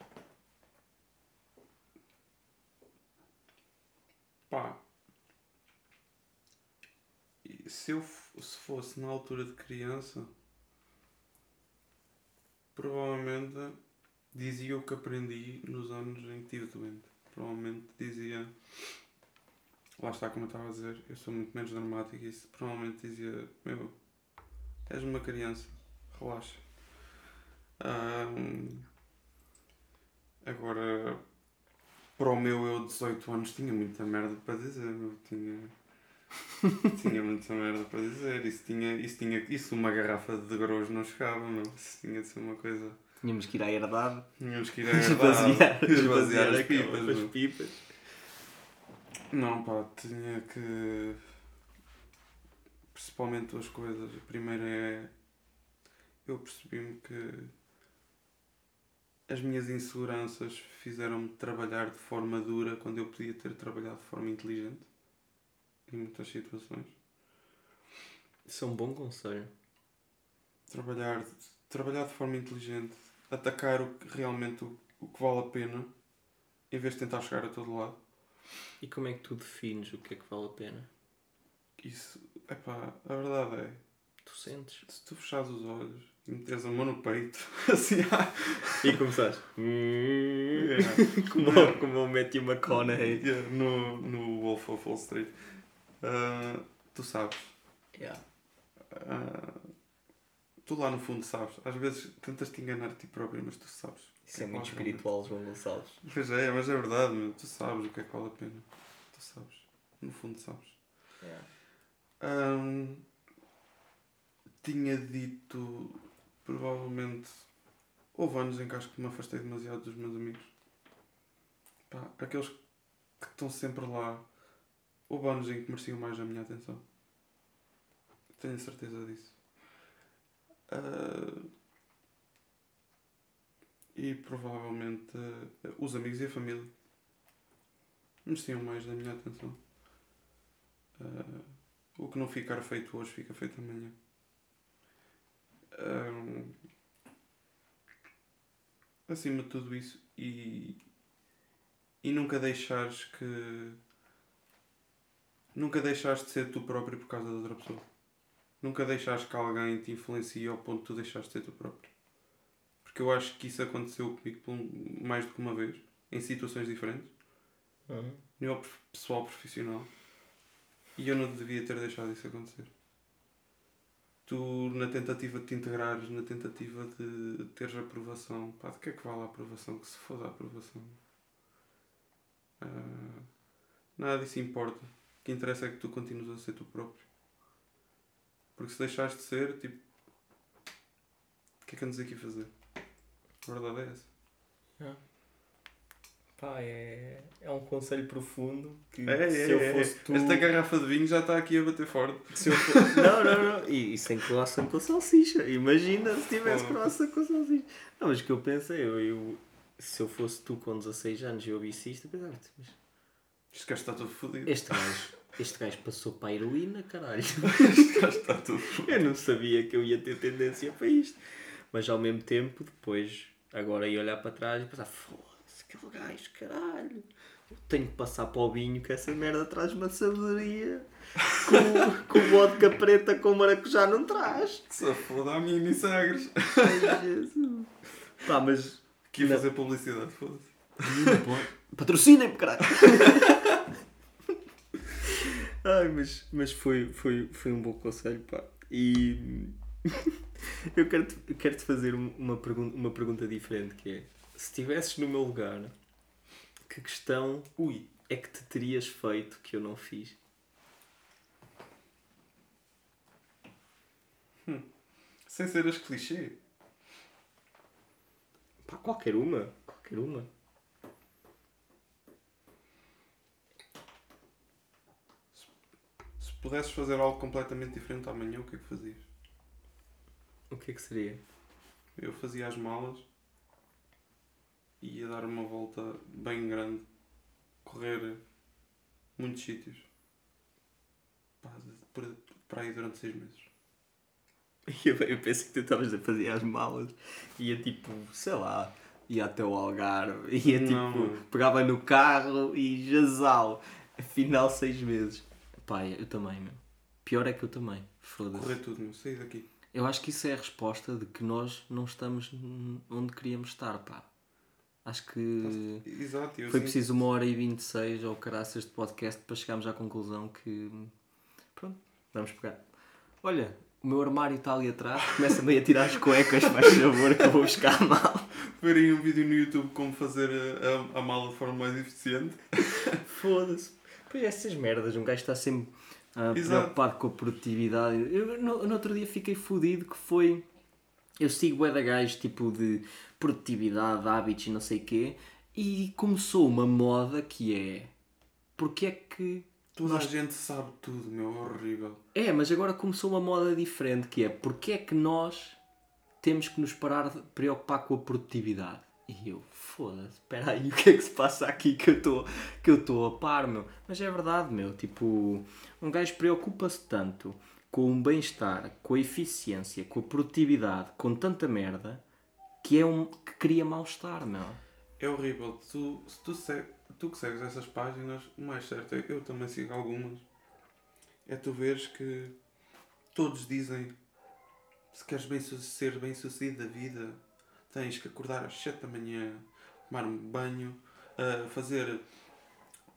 Pá, se eu se fosse na altura de criança, provavelmente dizia o que aprendi nos anos em que estive doente provavelmente dizia. Lá está, como eu estava a dizer, eu sou muito menos dramático e isso provavelmente dizia: Meu, és uma criança, relaxa. Um, agora, para o meu eu de 18 anos, tinha muita merda para dizer, meu, tinha. tinha muita merda para dizer. Isso tinha, isso tinha, isso uma garrafa de grosso não chegava, meu. Isso tinha de ser uma coisa Tínhamos que ir à herdade. Tínhamos que ir à herdade. esvaziar, esvaziar as pipas. As pipas. Não, pá, tinha que. Principalmente duas coisas. A primeira é. Eu percebi-me que. as minhas inseguranças fizeram-me trabalhar de forma dura quando eu podia ter trabalhado de forma inteligente em muitas situações. Isso é um bom conselho. Trabalhar, trabalhar de forma inteligente, atacar o realmente o, o que vale a pena, em vez de tentar chegar a todo lado. E como é que tu defines o que é que vale a pena? Isso, epá, a verdade é. Tu sentes? Se tu fechares os olhos e meteres a mão no peito, assim. Ah, e começares. yeah. como, como o Matthew McConaughey. Yeah, no, no Wolf of Wall Street. Uh, tu sabes. Yeah. Uh, tu lá no fundo sabes. Às vezes tentas te enganar a ti próprio, mas tu sabes. Isso é, é muito espiritual, João Gonçalves. Pois é, mas é verdade, meu. tu sabes o que é que vale a pena. Tu sabes. No fundo sabes. Yeah. Um, tinha dito provavelmente houve anos em que acho que me afastei demasiado dos meus amigos. Pá, aqueles que estão sempre lá. Houve anos em que mereciam mais a minha atenção. Tenho certeza disso. Uh, e provavelmente uh, os amigos e a família mereciam mais da minha atenção. Uh, o que não ficar feito hoje fica feito amanhã. Acima de tudo isso e, e nunca deixares que nunca deixares de ser tu próprio por causa de outra pessoa. Nunca deixares que alguém te influencie ao ponto de tu deixares de ser tu próprio. Porque eu acho que isso aconteceu comigo mais do que uma vez, em situações diferentes, uhum. nível pessoal profissional. E eu não devia ter deixado isso acontecer. Tu, na tentativa de te integrares, na tentativa de teres aprovação, pá, de que é que vale a aprovação? Que se foda a aprovação. Uh, nada disso importa. O que interessa é que tu continues a ser tu próprio. Porque se deixares de ser, tipo. O que é que andas aqui a fazer? A verdade é essa. Ah. Pá, é, é um conselho profundo que é, é, se eu é, fosse tu... Esta garrafa de vinho já está aqui a bater forte. Se eu for... não, não, não. E, e sem croissant com salsicha. Imagina se tivesse oh. croissant com salsicha. Não, mas o que eu penso é, eu, eu, se eu fosse tu com 16 anos e eu ouvisse isto, eu pensava, mas... Este gajo está todo fodido. Este gajo, este gajo passou para a heroína, caralho. este gajo está fodido. Eu não sabia que eu ia ter tendência para isto. Mas ao mesmo tempo, depois, agora ia olhar para trás e pensar, foda aquele gajo, caralho. tenho que passar para o vinho que essa merda traz uma sabedoria com, com vodka preta com maracujá não traz. Que se foda a mim, Sagres. Ai, Jesus. Pá, mas. Que ia fazer publicidade, foda-se. Patrocinem-me, caralho. Ai, mas, mas foi, foi, foi um bom conselho, pá. E eu quero-te quero -te fazer uma, pergunta, uma pergunta diferente, que é se estivesses no meu lugar, que questão ui, é que te terias feito que eu não fiz? Hum. Sem ser as clichê. Pá, qualquer uma. Qualquer uma. Se, se pudesses fazer algo completamente diferente amanhã, o que é que fazias? O que é que seria? Eu fazia as malas e ia dar uma volta bem grande, correr muitos sítios. Pá, para aí durante seis meses. Eu, eu pensei que tu estavas a fazer as malas, ia tipo, sei lá, ia até o Algarve, ia não, tipo, pegava no carro e jazal. Afinal, seis meses. Pá, eu também, meu. Pior é que eu também. Foda-se. Correr tudo, meu. Sair daqui. Eu acho que isso é a resposta de que nós não estamos onde queríamos estar, pá. Acho que Exato, foi sinto... preciso uma hora e 26 ou caraças de podcast para chegarmos à conclusão que pronto, vamos pegar. Olha, o meu armário está ali atrás, começa-me a tirar as cuecas, faz favor, que eu vou buscar a mala. Verem um vídeo no YouTube como fazer a, a, a mala de forma mais eficiente. Foda-se. Pois essas merdas, um gajo está sempre uh, preocupado com a produtividade. Eu no, no outro dia fiquei fodido que foi. Eu sigo bué da gajos tipo de produtividade, hábitos e não sei o quê, e começou uma moda que é porque é que. Toda nós... a gente sabe tudo, meu, é horrível. É, mas agora começou uma moda diferente que é porque é que nós temos que nos parar de preocupar com a produtividade. E eu, foda-se, espera aí, o que é que se passa aqui que eu estou a par, meu? Mas é verdade, meu, tipo, um gajo preocupa-se tanto com o bem-estar, com a eficiência, com a produtividade, com tanta merda, que é um que cria mal-estar, meu. É horrível. Tu, se tu, se, tu que segues essas páginas, o mais certo é eu também sigo algumas. É tu veres que todos dizem se queres bem, ser bem sucedido da vida, tens que acordar às 7 da manhã, tomar um banho, uh, fazer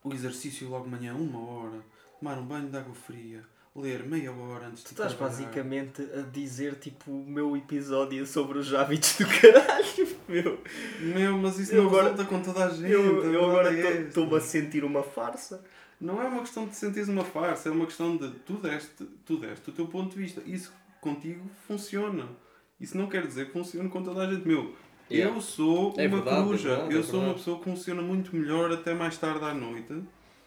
o exercício logo de manhã, uma hora, tomar um banho de água fria, ler meia hora antes tu de Tu estás basicamente a dizer tipo o meu episódio sobre os hábitos do caralho, meu. Meu, mas isso eu não agora, resulta com toda a gente. Eu, eu agora é estou-me a sentir uma farsa. Não é uma questão de sentir uma farsa, é uma questão de tu deste, tu deste o teu ponto de vista. Isso contigo funciona. Isso não quer dizer que funcione com toda a gente. Meu, yeah. eu sou é uma verdade, coruja. É verdade, eu é sou uma pessoa que funciona muito melhor até mais tarde à noite.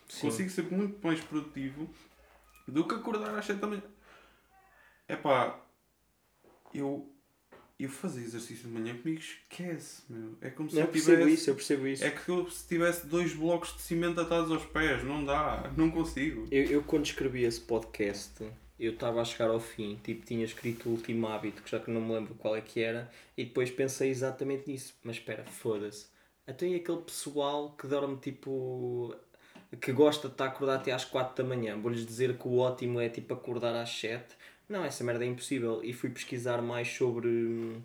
Sim. Consigo ser muito mais produtivo do que acordar às 7 da manhã. É pá, eu, eu fazer exercício de manhã comigo esquece, meu. É como se eu, eu percebo tivesse, isso, eu percebo isso. É que eu, se tivesse dois blocos de cimento atados aos pés, não dá, não consigo. Eu, eu quando escrevi esse podcast, eu estava a chegar ao fim, tipo, tinha escrito o último hábito, que já que não me lembro qual é que era, e depois pensei exatamente nisso. Mas espera, foda-se. Até aí aquele pessoal que dorme tipo que gosta de estar acordado até às 4 da manhã. Vou-lhes dizer que o ótimo é tipo acordar às 7. Não, essa merda é impossível. E fui pesquisar mais sobre hum,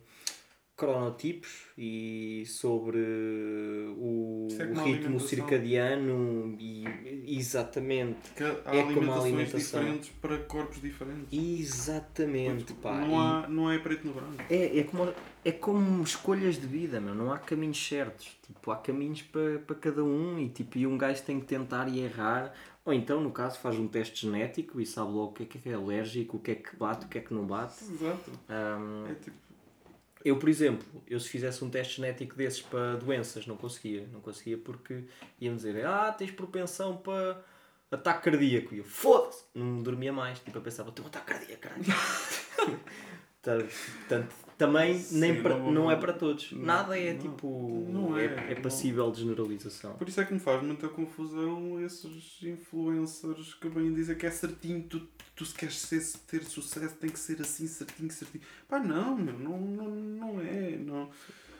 cronotipos e sobre o, o ritmo circadiano e exatamente que há é como a alimentação. diferentes para corpos diferentes. Exatamente pá. não, há, não é preto no branco. É, é, como, é como escolhas de vida meu. não há caminhos certos. Tipo, há caminhos para, para cada um e, tipo, e um gajo tem que tentar e errar. Ou então no caso faz um teste genético e sabe logo o que é que é alérgico o que é que bate, o que é que não bate. Exato. Um, é tipo eu, por exemplo, eu se fizesse um teste genético desses para doenças, não conseguia. Não conseguia porque iam dizer, ah, tens propensão para ataque cardíaco. E eu, foda-se! Não dormia mais. Tipo, eu pensava, tenho um ataque cardíaco, caralho. Portanto, também Sim, nem pra, não, não, é para todos. Não, Nada é não, tipo. É, é, é passível de generalização. Por isso é que me faz muita confusão esses influencers que vêm dizer que é certinho, tu, tu se queres ser, ter sucesso tem que ser assim, certinho, certinho. Pá, não, meu, não, não, não é. Não.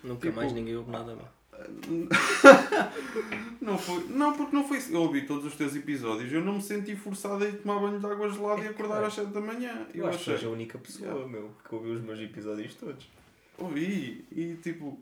Nunca tipo, mais ninguém ouve nada, meu. não foi. Não, porque não foi. Eu ouvi todos os teus episódios. Eu não me senti forçado a ir tomar banho de água gelada é, e acordar às 7 da manhã. Eu, eu acho que és a única pessoa, yeah. meu, que ouviu os meus episódios todos. Ouvi e tipo,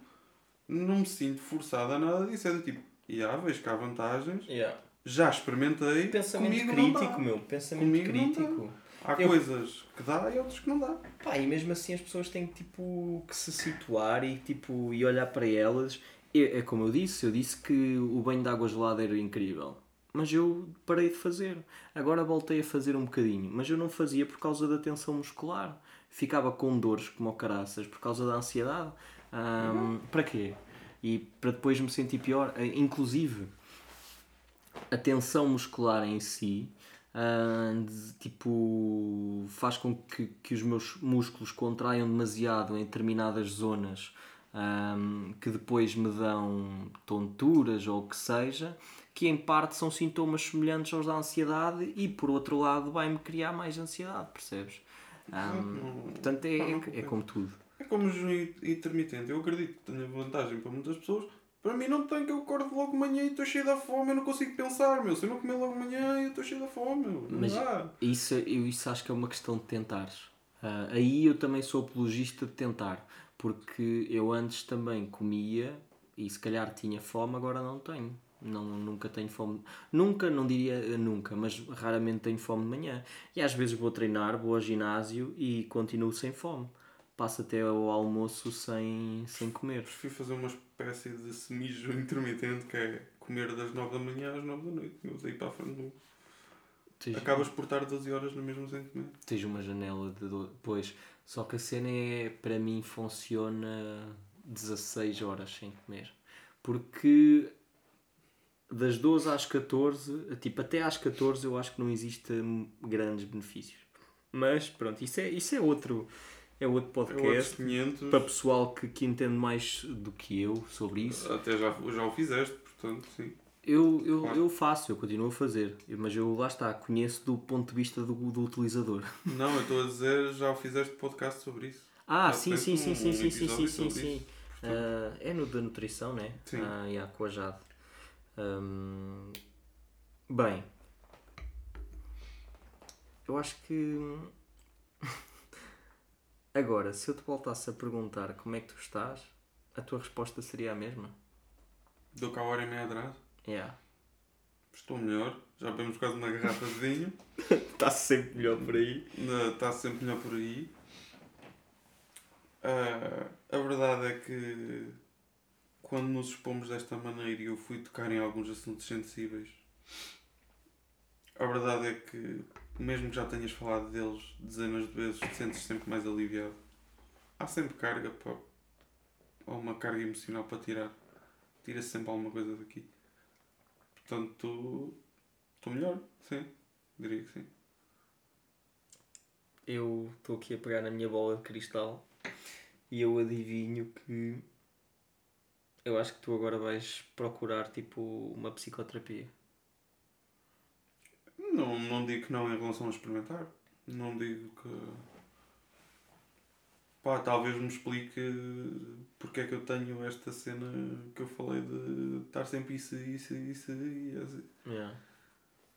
não me sinto forçado a nada disso. É do tipo, yeah, vejo que há vantagens. Yeah. Já experimentei. Pensamento crítico, meu. Pensamento comigo crítico. Há eu... coisas que dá e outras que não dá. Pá, e mesmo assim as pessoas têm tipo, que se situar e, tipo, e olhar para elas é, é como eu disse, eu disse que o banho de água gelada era incrível. Mas eu parei de fazer. Agora voltei a fazer um bocadinho. Mas eu não fazia por causa da tensão muscular. Ficava com dores como caraças por causa da ansiedade. Um, uhum. Para quê? E para depois me sentir pior. Eh, inclusive, a tensão muscular em si uh, de, tipo faz com que, que os meus músculos contraiam demasiado em determinadas zonas um, que depois me dão tonturas ou o que seja, que em parte são sintomas semelhantes aos da ansiedade e por outro lado vai-me criar mais ansiedade, percebes? Um, portanto, é, é, é, como tudo. É como o jejum intermitente. Eu acredito que tenha vantagem para muitas pessoas. Para mim não tem que eu acordo logo de manhã e estou cheio da fome, eu não consigo pensar, meu. Se eu não comer logo de manhã, eu estou cheio da fome, meu. Não Mas dá. Isso, eu isso acho que é uma questão de tentares. Uh, aí eu também sou apologista de tentar porque eu antes também comia e se calhar tinha fome, agora não tenho. Não, nunca tenho fome. Nunca, não diria nunca, mas raramente tenho fome de manhã. E às vezes vou treinar, vou ao ginásio e continuo sem fome. Passo até ao almoço sem, sem comer. Prefiro fazer uma espécie de semijo intermitente que é comer das 9 da manhã às 9 da noite. Eu daí para a frente. Tens... Acabas por estar 12 horas no mesmo sem comer. Tens uma janela de. Do... Pois, só que a cena é, para mim, funciona 16 horas sem comer. Porque das 12 às 14, tipo, até às 14 eu acho que não existe grandes benefícios. Mas pronto, isso é, isso é outro. é outro podcast. É outro para pessoal que, que entende mais do que eu sobre isso. Até já, já o fizeste, portanto, sim. Eu, eu, claro. eu faço, eu continuo a fazer, mas eu lá está, conheço do ponto de vista do, do utilizador. Não, eu estou a dizer, já fizeste podcast sobre isso. Ah, sim, sim, sim, um, sim, um sim, sim, sim, sim, sim, uh, é no da nutrição, né? Sim. Ah, yeah, com a Jade. Um, bem, eu acho que. Agora, se eu te voltasse a perguntar como é que tu estás, a tua resposta seria a mesma? Dou cá a hora e meia atrás? Yeah. Estou melhor, já bebemos quase uma garrafa de vinho. Está sempre melhor por aí. Está sempre melhor por aí. Uh, a verdade é que quando nos expomos desta maneira e eu fui tocar em alguns assuntos sensíveis, a verdade é que, mesmo que já tenhas falado deles dezenas de vezes, te sentes sempre mais aliviado. Há sempre carga, pá, ou uma carga emocional para tirar. Tira-se sempre alguma coisa daqui. Portanto, estou melhor, sim. Diria que sim. Eu estou aqui a pegar na minha bola de cristal e eu adivinho que eu acho que tu agora vais procurar tipo uma psicoterapia. Não, não digo que não em relação a experimentar. Não digo que pá, talvez me explique porque é que eu tenho esta cena que eu falei de estar sempre isso, isso, isso e assim. Yeah.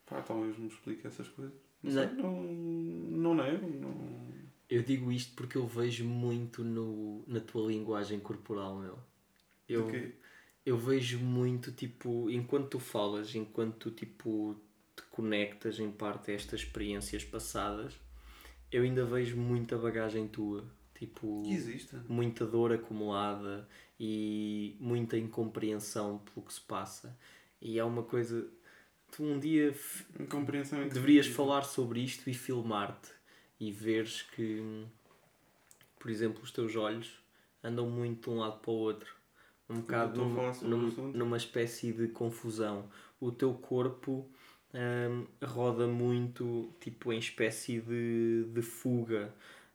Pá, talvez me explique essas coisas. Não, não, sei, não, não nego. Não... Eu digo isto porque eu vejo muito no, na tua linguagem corporal, meu. Eu, eu vejo muito, tipo, enquanto tu falas, enquanto tu, tipo, te conectas em parte a estas experiências passadas, eu ainda vejo muita bagagem tua Tipo, existe. muita dor acumulada e muita incompreensão pelo que se passa. E é uma coisa. Tu um dia incompreensão deverias falar sobre isto e filmar-te e veres que, por exemplo, os teus olhos andam muito de um lado para o outro. Um bocado num, num, numa espécie de confusão. O teu corpo hum, roda muito tipo em espécie de, de fuga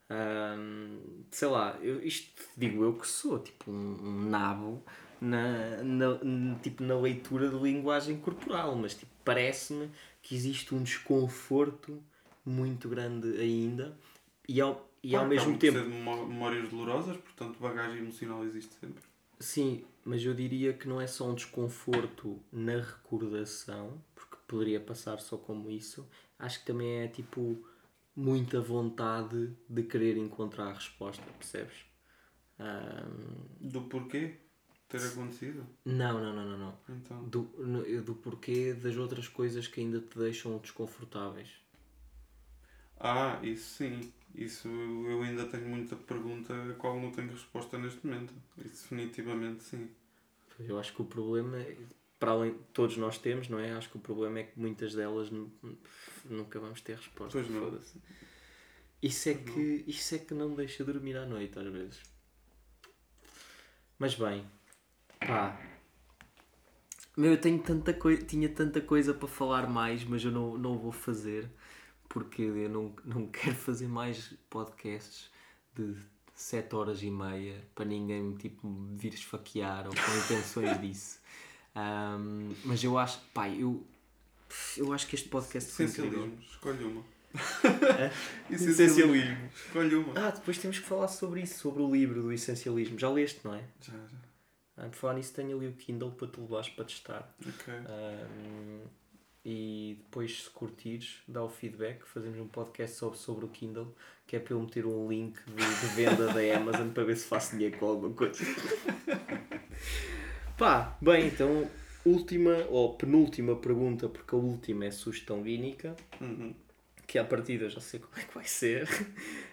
um, sei lá, eu, isto digo eu que sou tipo um, um nabo na, na, tipo, na leitura de linguagem corporal, mas tipo, parece-me que existe um desconforto muito grande ainda e ao, e ao mesmo tempo. de memórias dolorosas, portanto, bagagem emocional existe sempre. Sim, mas eu diria que não é só um desconforto na recordação, porque poderia passar só como isso, acho que também é tipo muita vontade de querer encontrar a resposta, percebes? Um... Do porquê ter acontecido? Não, não, não, não. não. Então. Do, do porquê das outras coisas que ainda te deixam desconfortáveis. Ah, isso sim. Isso eu ainda tenho muita pergunta a qual não tenho resposta neste momento. Isso definitivamente sim. Eu acho que o problema é, para além todos nós temos, não é? Acho que o problema é que muitas delas nunca vamos ter resposta. Pois não. Isso é, que, isso é que não deixa dormir à noite, às vezes. Mas bem, pá. Meu, eu tenho tanta coi tinha tanta coisa para falar mais, mas eu não, não vou fazer porque eu não, não quero fazer mais podcasts de 7 horas e meia para ninguém tipo, me vir esfaquear ou com intenções disso. Um, mas eu acho, pá, eu, eu acho que este podcast foi incrível. Escolhe uma. É? Essencialismo. Escolhe uma. Ah, depois temos que falar sobre isso, sobre o livro do essencialismo. Já leste, não é? Já, já. Ah, por falar nisso, tenho ali o Kindle para tu levares para testar. Ok. Um, e depois, se curtires, dá o feedback. Fazemos um podcast sobre, sobre o Kindle, que é para eu meter um link de, de venda da Amazon para ver se faço dinheiro com alguma coisa. Pá, bem, então, última ou penúltima pergunta, porque a última é sugestão vínica, uhum. que à partida já sei como é que vai ser.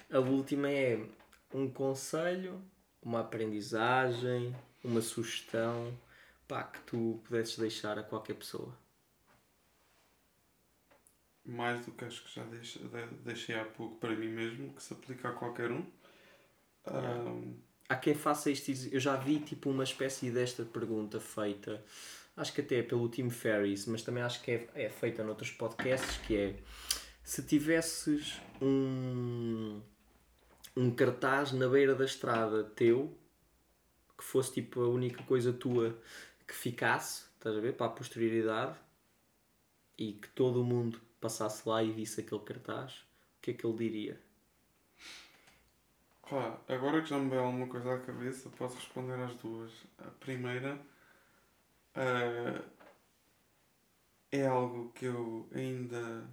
A última é um conselho, uma aprendizagem, uma sugestão, pá, que tu pudesses deixar a qualquer pessoa. Mais do que acho que já deixei, deixei há pouco para mim mesmo, que se aplica a qualquer um. Yeah. Um, há quem faça isto. Eu já vi tipo uma espécie desta pergunta feita, acho que até é pelo Tim Ferriss, mas também acho que é, é feita noutros podcasts, que é se tivesses um um cartaz na beira da estrada teu que fosse tipo a única coisa tua que ficasse, estás a ver, para a posterioridade e que todo o mundo passasse lá e visse aquele cartaz, o que é que ele diria? Pá, agora que já me veio alguma coisa à cabeça, posso responder às duas. A primeira uh, é algo que eu ainda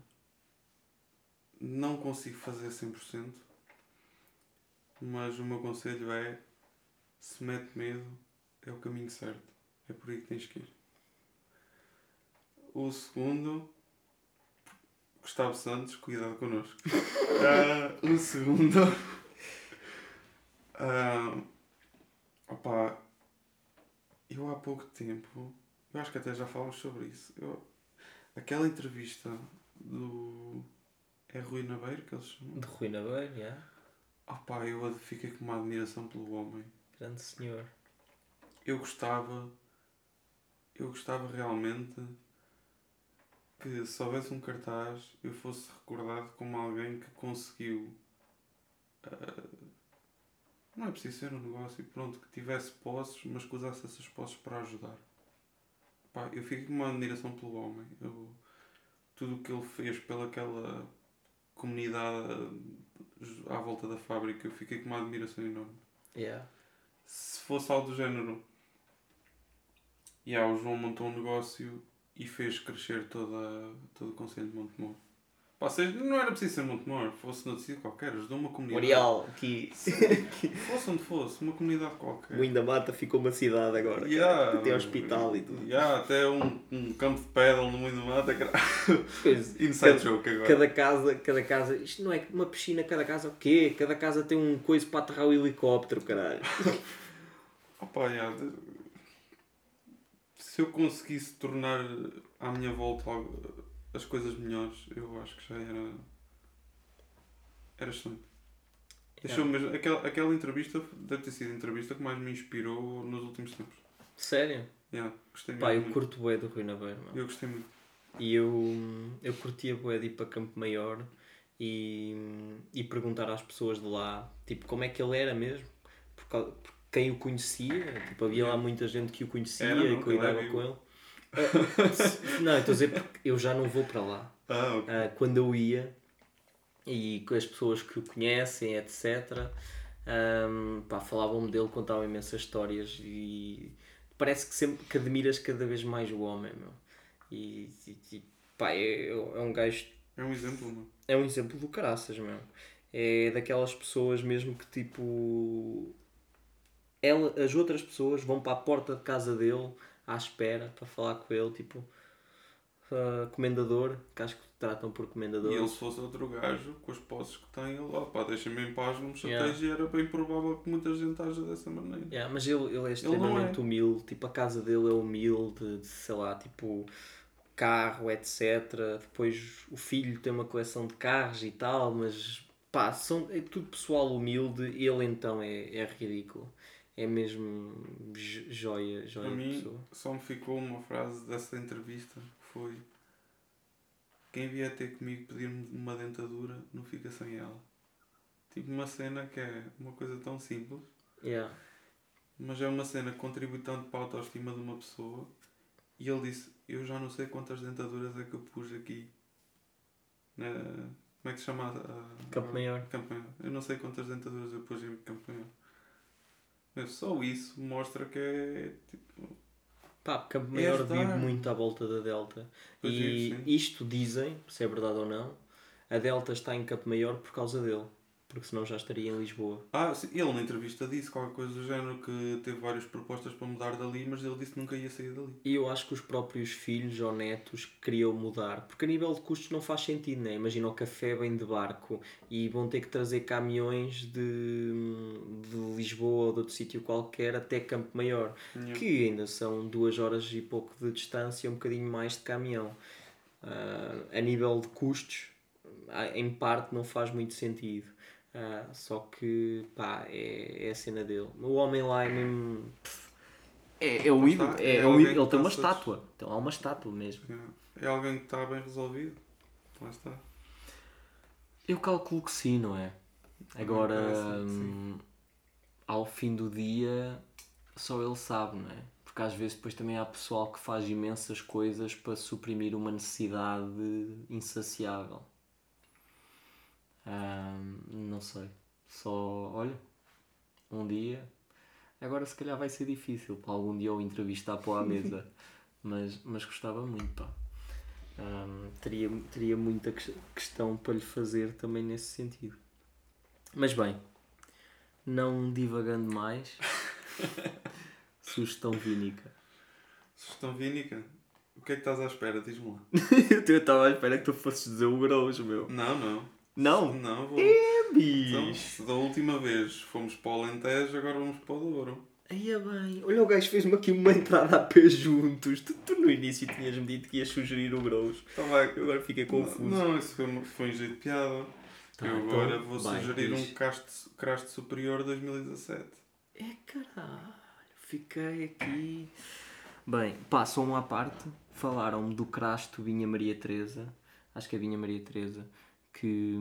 não consigo fazer 100%, mas o meu conselho é: se mete medo, é o caminho certo. É por aí que tens que ir. O segundo, Gustavo Santos, cuidado connosco. uh, o segundo. Uh, opa, eu há pouco tempo, eu acho que até já falamos sobre isso. Eu, aquela entrevista do. É Rui Nabeiro que eles chamam? De Rui Nabeiro, já. Yeah. Opa, eu fiquei com uma admiração pelo homem. Grande senhor. Eu gostava. Eu gostava realmente que se houvesse um cartaz eu fosse recordado como alguém que conseguiu. Uh, não é preciso ser um negócio, pronto, que tivesse posses, mas que usasse essas posses para ajudar. Pá, eu fico com uma admiração pelo homem. Eu, tudo o que ele fez pelaquela comunidade à volta da fábrica, eu fiquei com uma admiração enorme. Yeah. Se fosse algo do género, yeah, o João montou um negócio e fez crescer toda, todo o Conselho de Montemor seja, não era preciso ser Montemor, fosse no sítio qualquer, ajudou uma comunidade. Morial, aqui. fosse onde fosse, uma comunidade qualquer. Moinho da Mata ficou uma cidade agora. Yeah, tem hospital e tudo. Yeah, até um, um campo de pedal no da Mata. Pois, Inside cada, joke agora. Cada casa, cada casa, isto não é uma piscina, cada casa o quê? Cada casa tem um coisa para aterrar o helicóptero, caralho. Opa, yeah, se eu conseguisse tornar à minha volta algo as coisas melhores, eu acho que já era. Era excelente. Deixou mesmo. Aquela, aquela entrevista deve ter sido a entrevista que mais me inspirou nos últimos tempos. Sério? Yeah, gostei Pá, eu muito. curto bué do Rui Naveiro, Eu gostei muito. E eu, eu curtia bué de ir para Campo Maior e, e perguntar às pessoas de lá, tipo, como é que ele era mesmo. Por, por quem o conhecia, tipo, havia lá muita gente que o conhecia era, e cuidava com ele. Não, estou a dizer porque eu já não vou para lá. Ah, okay. uh, quando eu ia e com as pessoas que o conhecem, etc., um, pá, falavam-me dele, contavam imensas histórias e parece que sempre que admiras cada vez mais o homem, meu. E, e, pá, é, é um gajo. É um exemplo, meu. É um exemplo do caraças, meu. É daquelas pessoas mesmo que tipo. Ela, as outras pessoas vão para a porta de casa dele à espera para falar com ele, tipo, uh, comendador, que acho que tratam por comendador. E ele se fosse outro gajo, com as posses que tem, ele, opá, deixa-me em paz, não me chateis, yeah. era bem provável que muita gente haja dessa maneira. Yeah, mas ele, ele é extremamente ele é. humilde, tipo, a casa dele é humilde, sei lá, tipo, carro, etc. Depois o filho tem uma coleção de carros e tal, mas pá, são, é tudo pessoal humilde, ele então é, é ridículo é mesmo joia, joia Para mim, pessoa. só me ficou uma frase dessa entrevista que foi quem vier ter comigo pedir-me uma dentadura não fica sem ela. Tipo uma cena que é uma coisa tão simples. Yeah. Mas é uma cena que contribui tanto para a autoestima de uma pessoa. E ele disse, eu já não sei quantas dentaduras é que eu pus aqui. Na, como é que se chama? Campo Maior. Campo Maior. Eu não sei quantas dentaduras eu pus em Campo Maior. Só isso mostra que é tipo. Pá, Campo Maior vive muito à volta da Delta. Pois e isto dizem, se é verdade ou não, a Delta está em Campo Maior por causa dele porque senão já estaria em Lisboa. Ah, sim. ele na entrevista disse qualquer coisa do género que teve várias propostas para mudar dali, mas ele disse que nunca ia sair dali. E eu acho que os próprios filhos ou netos queriam mudar, porque a nível de custos não faz sentido, né? Imagina o café vem de barco e vão ter que trazer caminhões de, de Lisboa ou de outro sítio qualquer até Campo Maior, que ainda são duas horas e pouco de distância, um bocadinho mais de caminhão. Uh, a nível de custos, em parte não faz muito sentido. Uh, só que, pá, é, é a cena dele. O homem lá é mesmo. É, é o ídolo. É, é, é ídolo. Ele tem uma estátua. Então há uma estátua mesmo. É, é alguém que está bem resolvido. Lá está. Eu calculo que sim, não é? Agora, hum, ao fim do dia, só ele sabe, não é? Porque às vezes depois também há pessoal que faz imensas coisas para suprimir uma necessidade insaciável. Hum, não sei. Só, olha, um dia. Agora se calhar vai ser difícil para algum dia eu entrevistar para a mesa. mas, mas gostava muito, pá. Um, teria, teria muita questão para lhe fazer também nesse sentido. Mas bem, não divagando mais, sugestão vínica. Sugestão vínica? O que é que estás à espera? Diz-me lá. eu estava à espera que tu fosses dizer o Grows, meu. Não, não. Não? Não, vou. É, bicho. Então, da última vez fomos para o Alentejo, agora vamos para o Douro. Aí é bem. Olha, o gajo fez-me aqui uma entrada a pé juntos. Tu, tu no início tinhas-me dito que ias sugerir o. Então vai. Agora fiquei confuso. Não, isso foi, foi um jeito de piada. Tá, eu então, agora vou bem, sugerir um craste superior 2017. É caralho, fiquei aqui. Bem, passam à parte, falaram-me do crasto Vinha Maria Teresa, acho que é Vinha Maria Teresa, que,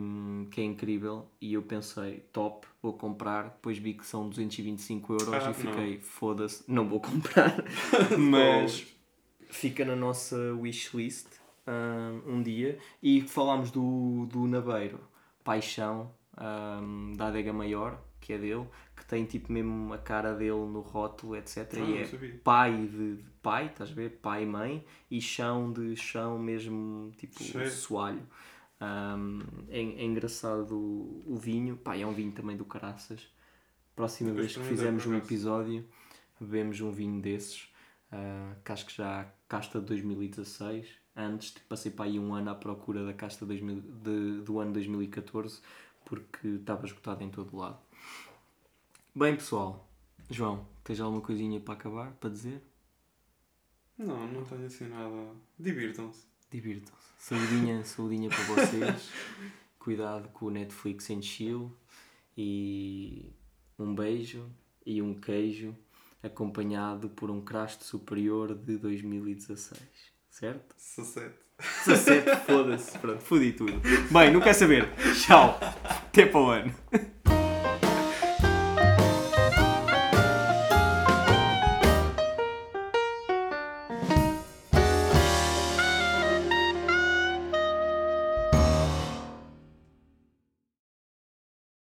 que é incrível e eu pensei, top, vou comprar, depois vi que são 225 euros ah, e fiquei, foda-se, não vou comprar, mas fica na nossa wishlist um, ah, um dia e falámos do, do Naveiro Paixão um, da Adega Maior, que é dele, que tem tipo mesmo a cara dele no rótulo, etc. Ah, e é sabia. pai de, de, pai, estás a ver? Pai e mãe, e chão de chão mesmo, tipo Cheio. soalho. Um, é, é, engraçado o, o, vinho, pá, é um vinho também do Caraças. Próxima vez que fizermos um episódio, bebemos um vinho desses, uh, que acho que já casta de 2016 antes, tipo, passei para aí um ano à procura da casta 2000, de, do ano 2014 porque estava esgotado em todo lado. Bem, pessoal, João, tens alguma coisinha para acabar, para dizer? Não, não tenho assim nada. Divirtam-se. Divirtam-se. Saudinha, saudinha para vocês. Cuidado com o Netflix em chill. E um beijo e um queijo acompanhado por um crasto superior de 2016 certo? 17. 17, foda-se. Pronto, fodi tudo. Bem, não quer saber. Tchau. Até para o ano.